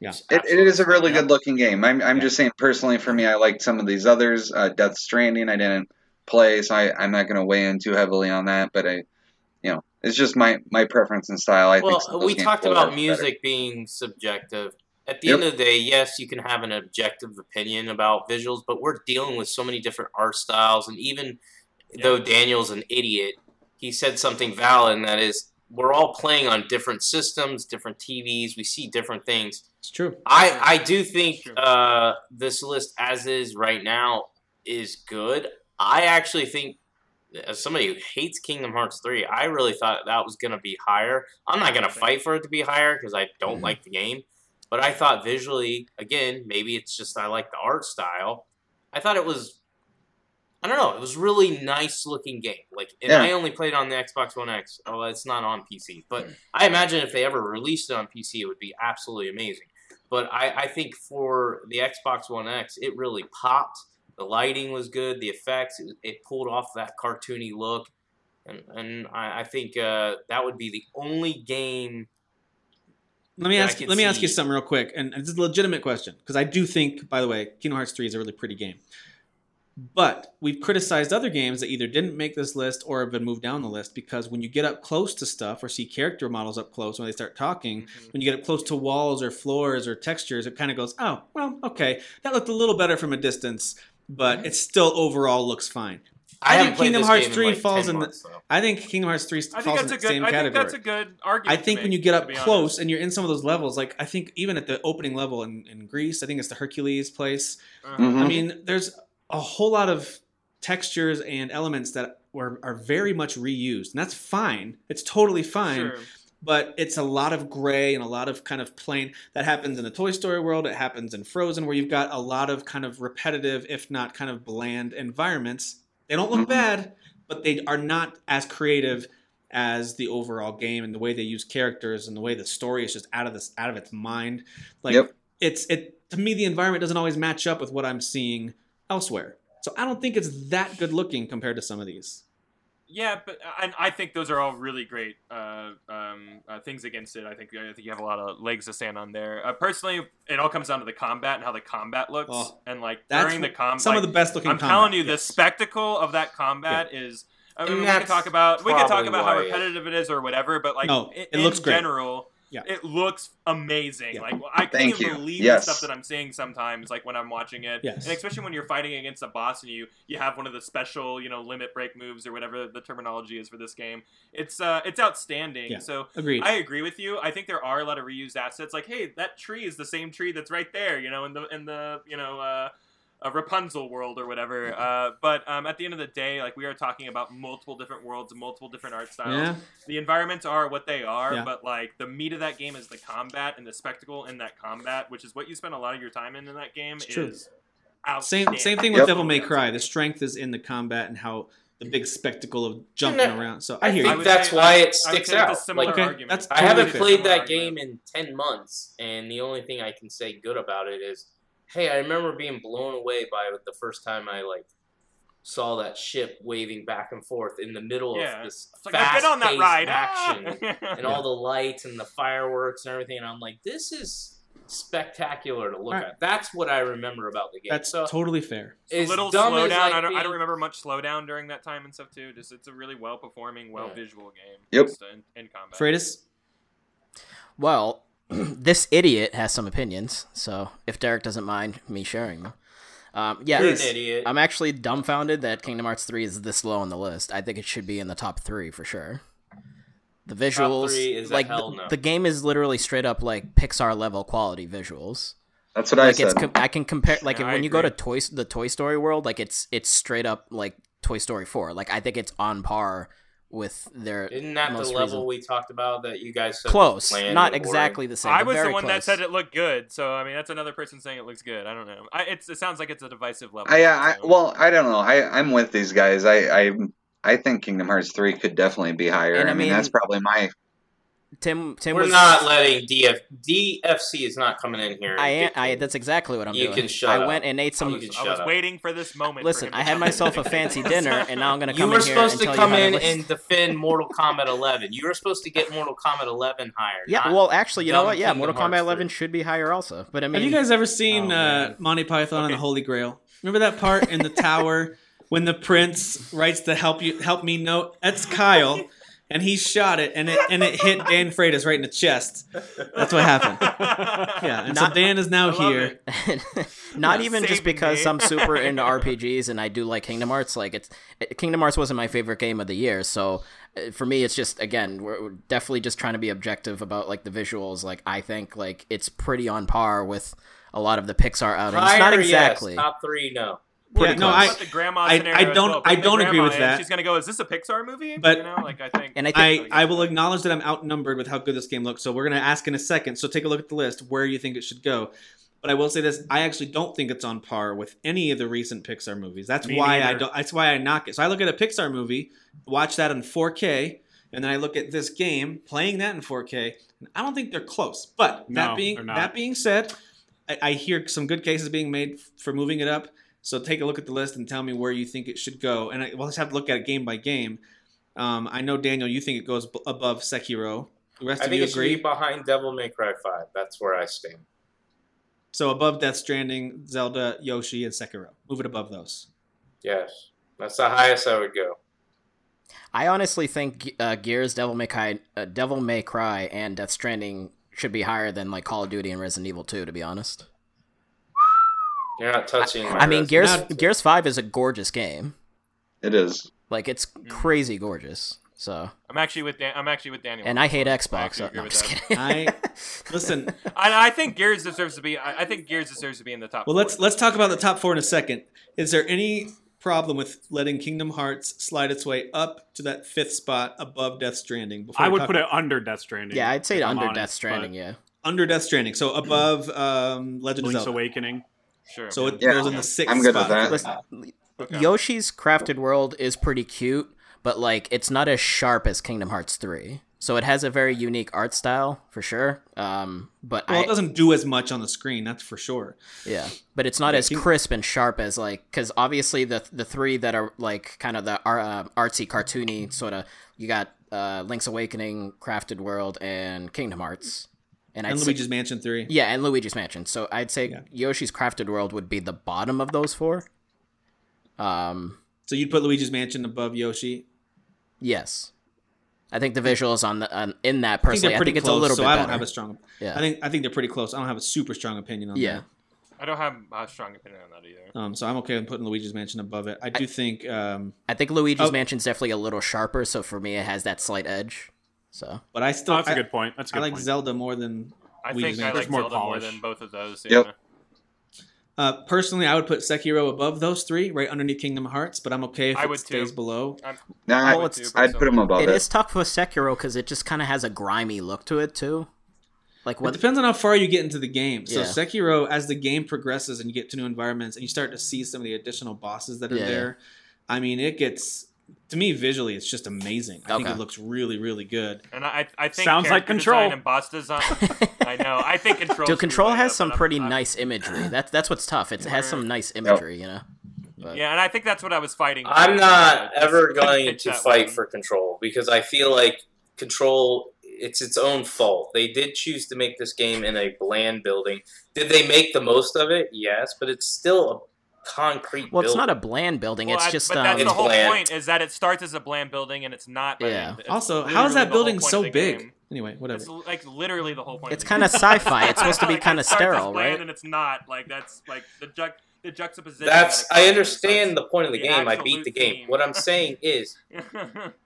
Yeah. It's it, it is a really absolutely good looking game. I'm I'm Yeah. just saying personally for me, I liked some of these others. Uh, Death Stranding, I didn't play, so I, I'm not going to weigh in too heavily on that. But I, you know, it's just my my preference and style. I think well, of those we talked are about better. music being subjective. At the Yep. end of the day, yes, you can have an objective opinion about visuals, but we're dealing with so many different art styles, and even though Daniel's an idiot, he said something valid, and that is we're all playing on different systems, different TVs. We see different things. It's true. I I do think uh, this list as is right now is good. I actually think as somebody who hates Kingdom Hearts 3, I really thought that was going to be higher. I'm not going to fight for it to be higher because I don't like the game, but I thought visually, again, maybe it's just I like the art style. I thought it was I don't know, it was really nice looking game. Like and Yeah. I only played on the Xbox One X. Oh, it's not on PC, but I imagine if they ever released it on PC it would be absolutely amazing. But I, I think for the Xbox One X, it really popped. The lighting was good, the effects, it, it pulled off that cartoony look. And, and I, I think uh, that would be the only game. Let me ask you, can let me ask you something real quick, and it's a legitimate question because I do think, by the way, Kingdom Hearts three is a really pretty game. But we've criticized other games that either didn't make this list or have been moved down the list because when you get up close to stuff or see character models up close when they start talking, Mm-hmm. when you get up close to walls or floors or textures, it kind of goes, oh, well, okay, that looked a little better from a distance, but it still overall looks fine. I, haven't think Kingdom Hearts game in, three like, falls 10 in the. months. I think Kingdom Hearts three falls in the good. same I think category. that's a good argument. I think when you get up close and you're in some of those levels, like I think even at the opening level in, in Greece, I think it's the Hercules place. Uh-huh. I mean, there's a whole lot of textures and elements that were are very much reused, and that's fine. It's totally fine. Sure. But it's a lot of gray and a lot of kind of plain that happens in the Toy Story world. It happens in Frozen, where you've got a lot of kind of repetitive, if not kind of bland environments. They don't look Mhm. bad, but they are not as creative as the overall game and the way they use characters and the way the story is just out of this out of its mind. Like Yep. it's it to me the environment doesn't always match up with what I'm seeing elsewhere. So I don't think it's that good looking compared to some of these. Yeah, but and I think those are all really great uh, um, uh, things against it. I think I think you have a lot of legs to stand on there. Uh, personally, it all comes down to the combat and how the combat looks, Oh, and like during the combat, some of the best looking I'm combat, telling you, the spectacle of that combat is. I And mean, we can talk about we can talk about how why it- repetitive it is or whatever, but like No, in, it looks in great. general, Yeah. it looks amazing. Yeah. Like I can't even believe Yes. the stuff that I'm seeing sometimes, like when I'm watching it, Yes. and especially when you're fighting against a boss and you you have one of the special you know limit break moves or whatever the terminology is for this game. It's uh it's outstanding. Yeah. So Agreed. I agree with you. I think there are a lot of reused assets. Like, hey, that tree is the same tree that's right there. You know, in the in the you know uh, a Rapunzel world or whatever. Uh, but um, at the end of the day, like we are talking about multiple different worlds multiple different art styles. Yeah. The environments are what they are, Yeah. but like the meat of that game is the combat and the spectacle in that combat, which is what you spend a lot of your time in in that game. It's true. is Same same thing with Yep. Devil May Cry. The strength is in the combat and how the big spectacle of jumping And, uh, around. So I I hear think you. that's say- why I- it sticks say it's a out. similar Like, Okay, argument. that's I haven't played that argument. game in 10 months, and the only thing I can say good about it is hey, I remember being blown away by it the first time I like saw that ship waving back and forth in the middle Yeah. of this It's like, I've on that fast-paced ride. action Ah! and all the lights and the fireworks and everything, and I'm like, this is spectacular to look Right. at. That's what I remember about the game. That's so totally fair. a little slowdown. as, I, don't, I don't remember much slowdown during that time and stuff too. Just it's a really well performing, well Yeah. visual game. Yep. Just in, in combat. Freitas? Well, this idiot has some opinions, so if Derek doesn't mind me sharing them. Um, yeah, You're an idiot. I'm actually dumbfounded that Kingdom Hearts 3 is this low on the list. I think it should be in the top three for sure. The visuals, three is a like hell the, no. the game is literally straight up like Pixar level quality visuals. That's what I Like it's, said. com- I can compare like Yeah, if, I when you go to agree. Toy the Toy Story world, like it's it's straight up like Toy Story 4. Like I think it's on par with their Isn't that the level recent- we talked about that you guys said close, not exactly the same. I was the very one that said it looked good, so I mean that's another person saying it looks good. I don't know. I, it's, it sounds like it's a divisive level. I, yeah, I, well, I don't know. I, I'm with these guys. I, I, I think Kingdom Hearts three could definitely be higher. And I, I mean, mean- that's probably my. Tim Tim We're was not letting DF DFC is not coming in here. I am. I that's exactly what I'm You doing. can shut I up. went and ate I some. You was, can I shut was up. waiting for this moment. Listen, I had myself a fancy dinner, and now I'm gonna You come were in here supposed and to tell come you how in to list- and defend Mortal Kombat 11. You were supposed to get Mortal Kombat 11 higher. Yeah, well, actually, you know what? Yeah, Kingdom Mortal Hearts Kombat 11 should be higher also. But I mean, Have you guys ever seen Oh, uh. Monty Python and the Holy Grail? Remember that part in the tower when the prince writes the help you help me note? That's Kyle, and he shot it, and it and it hit Dan Freitas right in the chest. That's what happened. Yeah, and so Dan is now here. not Yeah, even just because me. I'm super into RPGs and I do like Kingdom Hearts. Like it's Kingdom Hearts wasn't my favorite game of the year, so uh, for me, it's just again we're, we're definitely just trying to be objective about like the visuals. Like I think like it's pretty on par with a lot of the Pixar outings. Higher, not yes. exactly. Top three, no. Yeah, pretty no. I, the grandma I- I don't- well. I don't agree with in, that. She's gonna go. Is this a Pixar movie? But- you know, like I think. and I think I, I will acknowledge that I'm outnumbered with how good this game looks. So we're gonna ask in a second. So take a look at the list where you think it should go. But I will say this: I actually don't think it's on par with any of the recent Pixar movies. That's Me why I don't. That's why I knock it. So I look at a Pixar movie, watch that in 4K, and then I look at this game playing that in 4K. And I don't think they're close. But that being that being said, I, I hear some good cases being made for moving it up. So take a look at the list and tell me where you think it should go. And I, we'll just have to look at it game by game. Um, I know Daniel, you think it goes b- above Sekiro. The rest I of think you it should be behind Devil May Cry 5. That's where I stand. So above Death Stranding, Zelda, Yoshi, and Sekiro. Move it above those. Yes. That's the highest I would go. I honestly think uh, Gears, Devil May Cry, uh, Devil May Cry, and Death Stranding should be higher than like Call of Duty and Resident Evil 2. To be honest, You're not touching my I mean Gears Not- Gears Five is a gorgeous game. It is. Like it's Mm. crazy gorgeous. So, I'm actually with Dan- I'm actually with Daniel. and I hate I Xbox. actually So, no, I'm just that. kidding. I listen. I, I think Gears deserves to be. I, I think Gears deserves to be in the top. Well, four. let's let's talk about the top four in a second. Is there any problem with letting Kingdom Hearts slide its way up to that fifth spot above Death Stranding? Before I would talk- put it under Death Stranding. yeah, I'd say under honest, Death Stranding. Yeah, under Death Stranding. So above um, Legend of Zelda. Awakening. Sure. So it Yeah. goes in the sixth I'm good with spot. that. Listen, Okay. Yoshi's Crafted World is pretty cute, but like it's not as sharp as Kingdom Hearts 3. So it has a very unique art style for sure. Um, but Well, I, it doesn't do as much on the screen, that's for sure. yeah, but it's not Yeah, as King- crisp and sharp as like because obviously the the three that are like kind of the uh, artsy, cartoony sort of. You got uh, Link's Awakening, Crafted World, and Kingdom Hearts. And, I'd say- Luigi's Mansion 3. yeah, and Luigi's Mansion. So I'd say Yeah. Yoshi's Crafted World would be the bottom of those four. Um, So you'd put Luigi's Mansion above Yoshi. yes, I think the visuals on the on, in that I think personally, they're I pretty think it's close, a little so bit I don't have a strong. Yeah. I think I think they're pretty close. I don't have a super strong opinion on Yeah. that. I don't have a strong opinion on that either. Um, so I'm okay with putting Luigi's Mansion above it. I do think. Um, I think Luigi's Oh. Mansion's definitely a little sharper, so for me, it has that slight edge. So but I still. Oh, that's a I- good point. That's a I good like point. Zelda more than. I Luigi's think I like more Zelda more polish. than both of those. Yep. yeah. Uh, personally, I would put Sekiro above those three, right underneath Kingdom Hearts. But I'm okay if I it would stays too. below. I'm- Nah, I I, would it's- too, I'd put him above it it. is tough for Sekiro because it just kind of has a grimy look to it too. Like It what? depends on how far you get into the game. So Yeah. Sekiro, as the game progresses and you get to new environments and you start to see some of the additional bosses that are Yeah. there, I mean, it gets to me visually, it's just amazing. I think it looks really, really good. And I, I think Sounds like Control. and boss design. I know. I think control. Dude, Control has uh, some pretty nice imagery. That's that's what's tough. It has some nice imagery, you know. But- Yeah, and I think that's what I was fighting. I'm not Uh, ever going to fight one. for control because I feel like control it's its own fault. They did choose to make this game in a bland building. Did they make the most of it? Yes, but it's still a concrete Well, it's not a bland building. Well, it's I- just but um, that's the whole bland. point is that it starts as a bland building and it's not. Yeah. It's Also, how is that building so big? game. Anyway, whatever. It's like literally the whole point. It's of kinda sci-fi. It's supposed to be Like, kinda sterile, bland right? And it's not like that's like the ju- the juxtaposition. That's that I understand the point of the the game. I beat the game. theme. What I'm saying is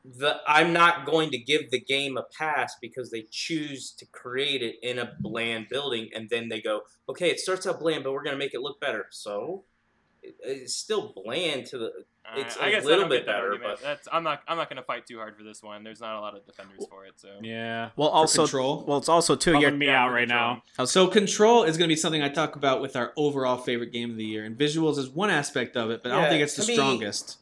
the I'm not going to give the game a pass because they choose to create it in a bland building and then they go, okay, it starts out bland, but we're gonna make it look better. So it, it's still bland to the. Uh, it's I a guess I little don't bit better, argument. but That's I'm not I'm not gonna fight too hard for this one. There's not a lot of defenders for it. So Yeah. well, also Control? well, it's also too. You're, Bumming me Yeah, out right Control. now. So control is going to be something I talk about with our overall favorite game of the year, and visuals is one aspect of it, but I don't think it's the to me- strongest.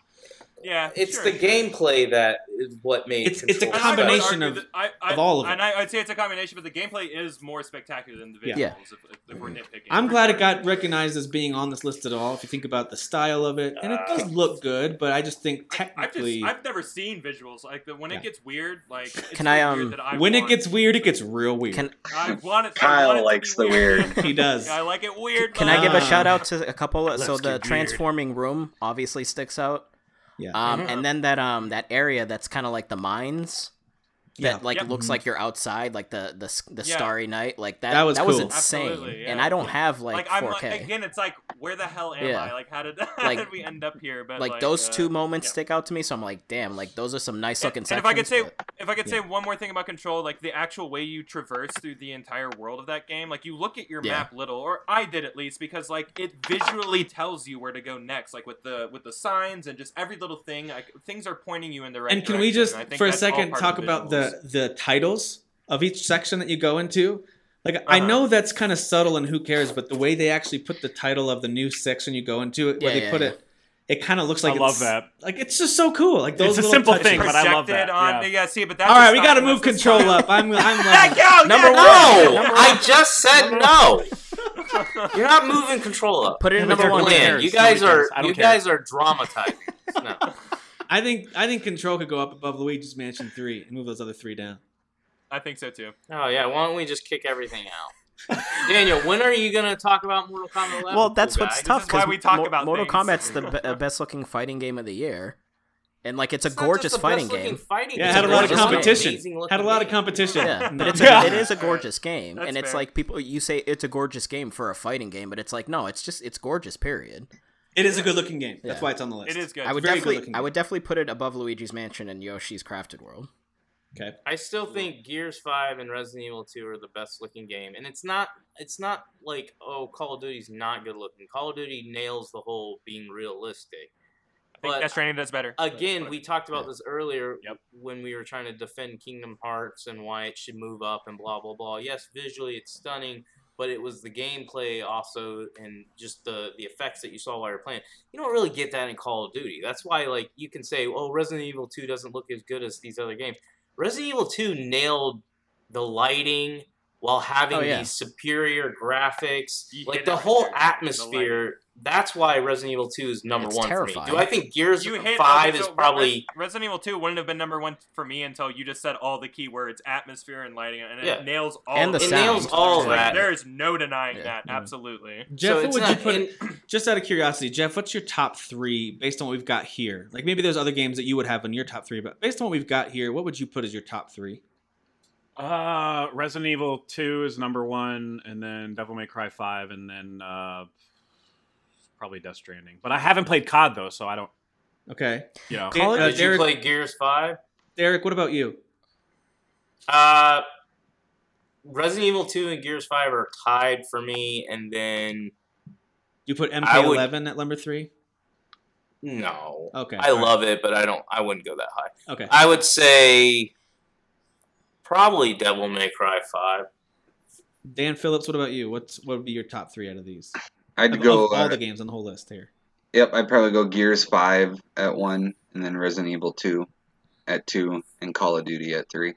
Yeah, it's sure, the sure. gameplay that is what made. It's- it's a Control And I would combination of- I, I, of all of and it. I, I'd say it's a combination, but the gameplay is more spectacular than the visuals. Yeah. If, if, if we're nitpicking, I'm glad it got recognized as being on this list at all. If you think about the style of it, and it does look good, but I just think I've technically, just I've never seen visuals like the, when Yeah. it gets weird. Like it's Can so I, weird um, that I when it gets weird, it gets real weird. Can I want it. Kyle want it likes the weird. he does. I like it weird. can I give a shout out to a couple? Of, so the transforming room obviously sticks out. Yeah. Um, and then that um that area that's kind of like the mines. That Yeah. like Yep. looks like you're outside, like the the the Yeah. starry night, like that. That was was cool. insane, Absolutely, and. I don't have like, Like, I'm 4K. like again, it's like where the hell am Yeah. I? Like how did how Like- did we end up here? But like, like, those uh, two moments yeah. stick out to me, so I'm like, damn, like those are some nice looking And, and if I could say, but- if I could say one more thing about control, like the actual way you traverse through the entire world of that game, like you look at your Yeah. map little, or I did at least, because like it visually tells you where to go next, like with the with the signs and just every little thing, like things are pointing you in the right. and can we just, and I think for a second, talk about visuals. The the titles of each section that you go into? Like, I Uh-huh. know that's kind of subtle and who cares, but the way they actually put the title of the new section you go into, it, where they yeah, put yeah. it, it kind of looks like I it's, love that. Like it's just so cool. Like those It's a simple touches. thing, but I love that, On, yeah. yeah. see, but that's All the right, we got to move control style. up. I'm, I'm Heck loving it. yeah, Number yeah, one. No, Number I just said no. You're not moving control up. Put it in number one. bland. cares? You guys Nobody are cares. I don't you care. guys are dramatizing. No. I think I think Control could go up above Luigi's Mansion Three and move those other three down. I think so too. Oh yeah, why don't we just kick everything out? Daniel, when are you gonna talk about Mortal Kombat 11? Well, that's cool what's guy? tough because we talk about Mortal things. Kombat's the be- uh, best looking fighting game of the year, and like it's a It's not gorgeous just fighting game. Fighting Yeah, it game. had a lot of competition. Had a lot of competition. Yeah, but it's Yeah. a, it is a gorgeous game, That's and it's fair. like people you say it's a gorgeous game for a fighting game, but it's like no, it's just it's gorgeous. Period. It is a good looking game. That's Yeah. why it's on the list. It is good. I would Very definitely good-looking I would definitely put it above Luigi's Mansion and Yoshi's Crafted World. Okay. I still think Gears Five and Resident Evil Two are the best looking game, and it's not. It's not like oh, Call of Duty's not good looking. Call of Duty nails the whole being realistic. I think but- Death Stranding does better. Again, we talked about this earlier Yep. when we were trying to defend Kingdom Hearts and why it should move up and blah blah blah. Yes, visually it's stunning, but it was the gameplay also and just the the effects that you saw while you're playing. You don't really get that in Call of Duty. That's why like you can say, "Oh, Resident Evil 2 doesn't look as good as these other games." Resident Evil 2 nailed the lighting while having Oh, yeah. these superior graphics. You like the whole everything. The atmosphere. That's why Resident Evil 2 is number It's one for me. Do I think Gears You hit 5 is so probably Resident Evil 2 wouldn't have been number one for me until you just said all the keywords, atmosphere and lighting, and Yeah. it nails all. And the it sound. nails all of Like, that. There is no denying Yeah. that. Mm-hmm. Absolutely. Jeff, So what would not- you put? and- just out of curiosity, Jeff, what's your top three based on what we've got here? Like maybe there's other games that you would have in your top three, but based on what we've got here, what would you put as your top three? Uh, Resident Evil 2 is number one, and then Devil May Cry 5, and then uh, probably Death Stranding. But I haven't played COD though, so I don't. Okay, You know, Call it- uh, Did Derek- you play Gears 5? Derek, what about you? Uh, Resident Evil 2 and Gears 5 are tied for me, and then You put MK11 at number three. no. Okay, I all right. love it, but I don't. I wouldn't go that high. Okay, I would say probably Devil May Cry 5. Dan Phillips, what about you? What's what would be your top three out of these? I'd Of- go. of all uh, the games on the whole list here. Yep, I'd probably go Gears Five at one, and then Resident Evil Two at two, and Call of Duty at three.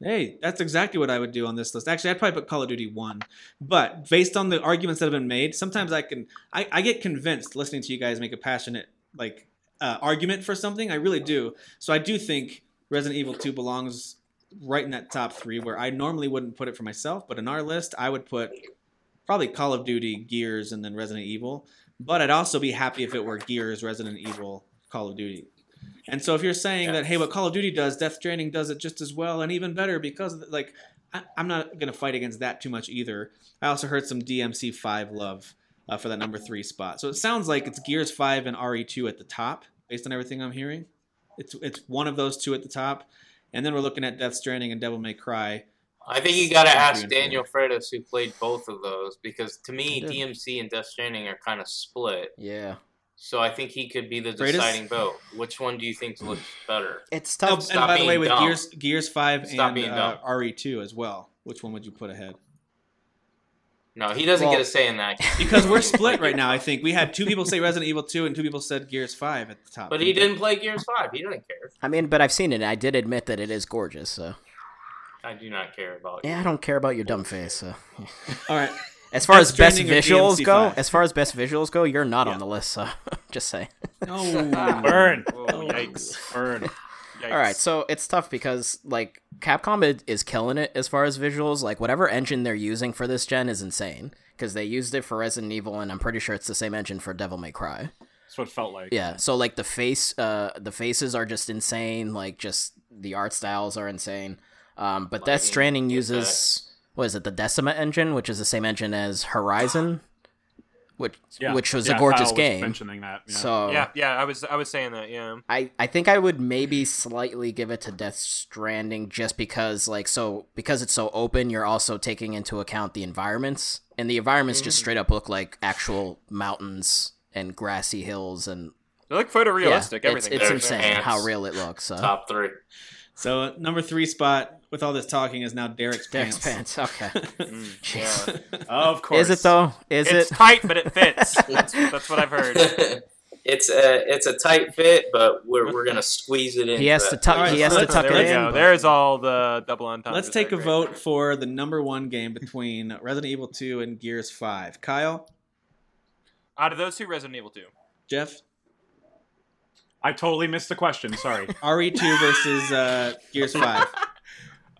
Hey, that's exactly what I would do on this list. Actually, I'd probably put Call of Duty one, but based on the arguments that have been made, sometimes I can I, I get convinced listening to you guys make a passionate like uh, argument for something. I really do. So I do think Resident Evil Two belongs right in that top three, where I normally wouldn't put it for myself, but in our list, I would put probably Call of Duty, Gears, and then Resident Evil. But I'd also be happy if it were Gears, Resident Evil, Call of Duty. And so if you're saying that, hey, what Call of Duty does, Death Stranding does it just as well and even better because, the, like, I, I'm not going to fight against that too much either. I also heard some DMC 5 love uh, for that number three spot. So it sounds like it's Gears 5 and RE2 at the top, based on everything I'm hearing. It's, it's one of those two at the top. And then we're looking at Death Stranding and Devil May Cry. I think you got to ask. Daniel Freitas, who played both of those, because to me, DMC and Death Stranding are kind of split. Yeah. So I think he could be the Freitas? deciding vote. Which one do you think looks better? It's tough. Oh, tough. and Stop by the way, with dumb. Gears Gears 5 Stop and uh. RE2 as well, which one would you put ahead? No, he doesn't Well- get a say in that. Because we're split right now, I think. We had two people say Resident Evil 2 and two people said Gears 5 at the top. But he didn't play Gears 5. He didn't care. I mean, but I've seen it. and I did admit that it is gorgeous. So I do not care about yeah, I don't care about your dumb face. So All right. as far Death as best Stranding or visuals go, as far as best visuals go, you're not Yeah. on the list. So just say. No. burn. Whoa, oh, yikes. Burn. Yikes. All right, so it's tough because like Capcom is killing it as far as visuals. Like whatever engine they're using for this gen is insane because they used it for Resident Evil, and I'm pretty sure it's the same engine for Devil May Cry. That's what it felt like. Yeah, so like the face, uh, the faces are just insane. Like just the art styles are insane. Um, but Death Stranding uses what is it? The Decima engine, which is the same engine as Horizon, which Yeah. which was Yeah, a gorgeous Kyle was game. mentioning that. Yeah. So Yeah, yeah, I was I was saying that. Yeah. I, I think I would maybe slightly give it to Death Stranding just because like so because it's so open you're also taking into account the environments and the environments just mm-hmm. straight up look like actual mountains and grassy hills and They look photorealistic. yeah, everything. it's, it's insane ants. how real it looks so Top three. So number three spot with all this talking is now Derek's pants. Derek's pants. pants okay Mm, yeah. Of course. is it though is it's it tight, but it fits. That's, that's what I've heard. it's a it's a tight fit, but we're, we're gonna squeeze it in. he has to tuck Alright, he has so to tuck there it in go. There's all the double entendres. Let's take a there. vote for the number one game between Resident Evil 2 and Gears 5. Kyle, Out of those two, Resident Evil 2. Jeff, I totally missed the question. Sorry. RE2 versus uh, Gears 5.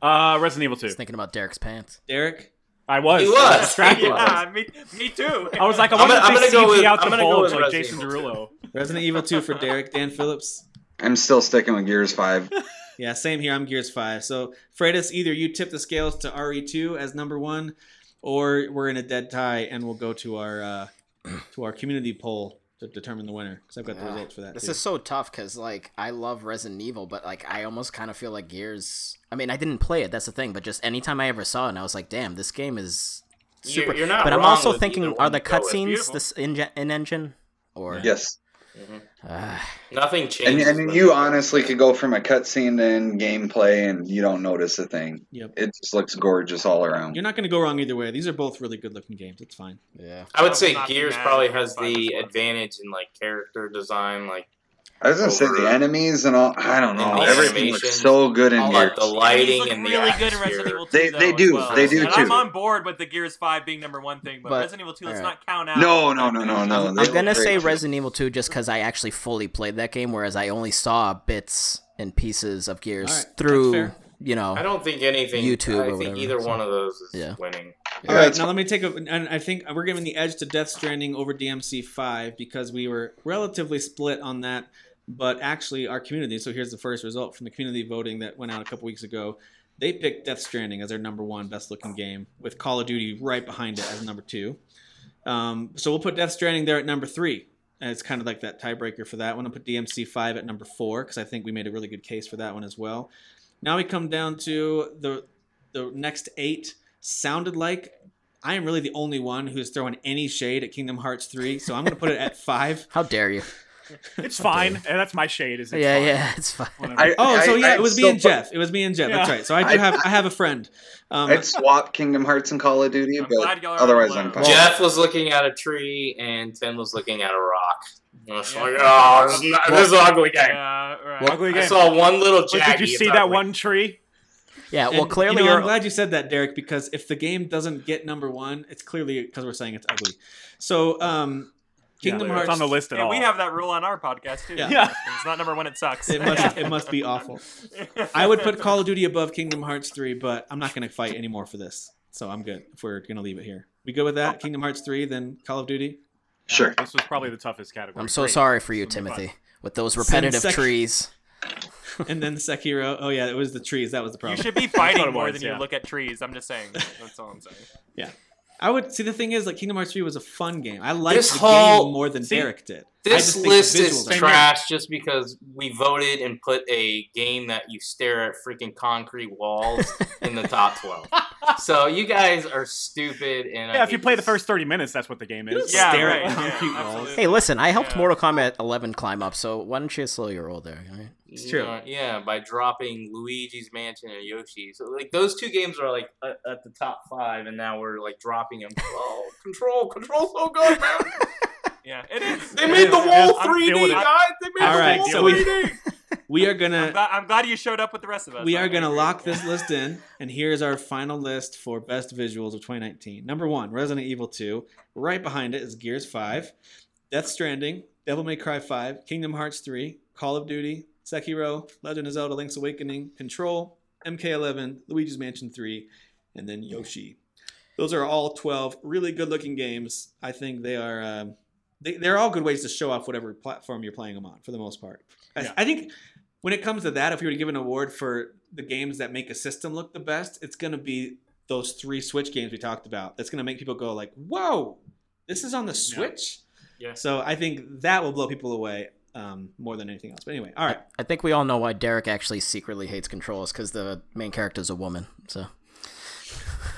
Uh, Resident Evil 2. I was thinking about Derek's pants Derek, I was. He I was. distracted. Yeah, me, me too. I was like, I I'm wonder gonna- I'm if they gonna go CG with- out I'm the gonna go with like Resident Jason Evil 2. Derulo. Resident Evil 2 for Derek, Dan Phillips. I'm still sticking with Gears Five. Yeah, same here. I'm Gears 5. So, Freitas, either you tip the scales to RE2 as number one, or we're in a dead tie and we'll go to our uh, to our community poll to determine the winner. Because I've got the results for that. This too. is so tough because like I love Resident Evil, but like I almost kind of feel like Gears. I mean, I didn't play it. That's the thing. But just anytime I ever saw it, and I was like, damn, this game is You're- super. you're not but I'm also thinking, are the to go with. cutscenes this in in engine or Yes. Ah. Nothing And, changes. and with you honestly could go from a cutscene to in gameplay and you don't notice a thing. Yep. It just looks gorgeous all around. You're not going to go wrong either way. These are both really good looking games. It's fine. Yeah. I would say would not be Gears probably has the advantage in like character design, like I was gonna say the enemies and all. I don't know. Everything looks so good in all here. like the lighting look and the really good in atmosphere. Resident Evil 2. They- though, they do. well. They do and I'm on board with the Gears 5 being number one thing, but, But- Resident Evil 2, let's alright. not count out. No, no, no, no, no. I'm, I'm gonna great. say Resident Evil 2 just because I actually fully played that game, whereas I only saw bits and pieces of Gears All right, that's through, you know. I don't think anything. YouTube I think whatever, either so- one of those is Yeah. winning. All Yeah, right, now let me take a. And I think we're giving the edge to Death Stranding over DMC five because we were relatively split on that. But actually, our community. So here's the first result from the community voting that went out a couple weeks ago. They picked Death Stranding as their number one best looking game, with Call of Duty right behind it as number two. Um, so we'll put Death Stranding there at number three. And it's kind of like that tiebreaker for that one. I'll put DMC five at number four because I think we made a really good case for that one as well. Now we come down to the the next eight. Sounded like I am really the only one who's throwing any shade at Kingdom Hearts 3, so I'm going to put it at 5. How dare you? It's fine, and that's my shade. Is it's yeah, fine. yeah, it's fine. I- Oh, so yeah, I'd it was me and put- Jeff. It was me and Jeff. That's right. So I do I'd- have I have a friend. Um, I'd swap Kingdom Hearts and Call of Duty, I'm but glad y'all are otherwise. I'm fine. Jeff was looking at a tree and Tim was looking at a rock. Yeah. like, oh, this is, not, this is an ugly game. Yeah, right. Ugly I saw one little Wait, jaggy. did you see that ugly. one tree? Yeah, well, and, clearly you know, I'm glad you said that, Derek, because if the game doesn't get number one, it's clearly because we're saying it's ugly. So, um, Kingdom yeah, Hearts It's on the list at Yeah, all. we have that rule on our podcast too. Yeah. Yeah. It's not number one. It sucks. It must it must be awful. I would put Call of Duty above Kingdom Hearts 3, but I'm not going to fight anymore for this. So I'm good if we're going to leave it here. We good with that? Kingdom Hearts 3, then Call of Duty? Uh, sure. This was probably the toughest category. I'm so Great. sorry for you, This will be fun. Timothy, with those repetitive sec- trees. And then the Sekiro. Oh, yeah, it was the trees. That was the problem. You should be fighting more was, than yeah. you look at trees. I'm just saying. That's all I'm saying. I would see the thing is like Kingdom Hearts 3 was a fun game. I liked This the whole- game more than see, Derek did. I This just think the list is trash just because we voted and put a game that you stare at freaking concrete walls in the top 12. So you guys are stupid. And I Yeah, if you hate play the first 30 minutes, that's what the game is. Yeah, Stare right. at yeah, concrete walls. Hey, listen, I helped Yeah. Mortal Kombat 11 climb up, so why don't you slow your roll there? all right? It's true. Yeah, by dropping Luigi's Mansion and Yoshi. So like those two games are like at, at the top five, and now we're like dropping them. Oh, control, control, so good, man. Yeah, it is. They It made is. the wall 3D, guys. They made All the right, wall so we- 3D. We we are I'm gonna glad, I'm glad you showed up with the rest of us. we are gonna agree. lock this list in, and here's our final list for best visuals of 2019. Number one, Resident Evil 2. Right behind it is Gears 5, Death Stranding, Devil May Cry 5, Kingdom Hearts 3, Call of Duty, Sekiro, Legend of Zelda: Link's Awakening, Control, MK11, Luigi's Mansion 3, and then Yoshi. Those are all 12 really good-looking games. I think they are. Um, they, they're all good ways to show off whatever platform you're playing them on, for the most part. I- Yeah. I think when it comes to that, if you were to give an award for the games that make a system look the best, it's going to be those three Switch games we talked about. That's going to make people go like, "Whoa, this is on the Switch." Yeah. So I think that will blow people away um, more than anything else. But anyway, all right. I think we all know why Derek actually secretly hates controls because the main character is a woman. So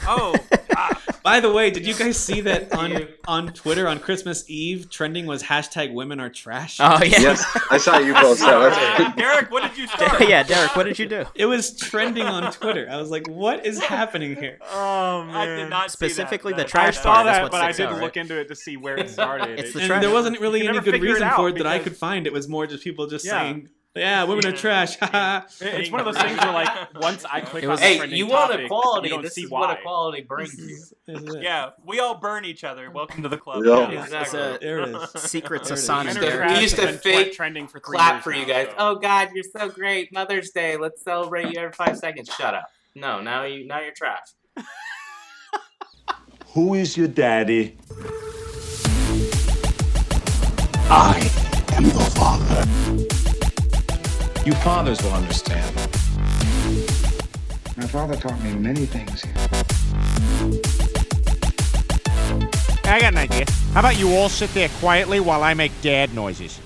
Oh, ah, By the way, did you guys see that on on Twitter on Christmas Eve? Trending was hashtag Women Are Trash. oh yeah, Yes, I saw you post that. Derek, what did you start? yeah, Derek, what did you do? It was trending on Twitter. I was like, "What is happening here?" Oh, man. I did not see Specifically that. the trash I saw part that, but I didn't out, look right? into it to see where it started. It's the And trash. there wasn't really any never good figure it reason out for it that I could find. It was more just people just Yeah. saying, "Yeah, women are trash." It- It's one of those things where, like, once I click It on was- the Hey, you want topic, equality? You This see is why. what equality brings you. is- this is it. Yeah, we all burn each other. Welcome to the club. Yeah. Yeah, Exactly. a There it is. secrets of it is. We used to- Derek. we used to has been fake trending for three Clap years for you guys. so- Oh God, you're so great. Mother's Day. Let's celebrate you every five seconds. Shut up. No, now you now you're trash. Who is your daddy? I am the father. You fathers will understand. My father taught me many things. I got an idea. How about you all sit there quietly while I make dad noises?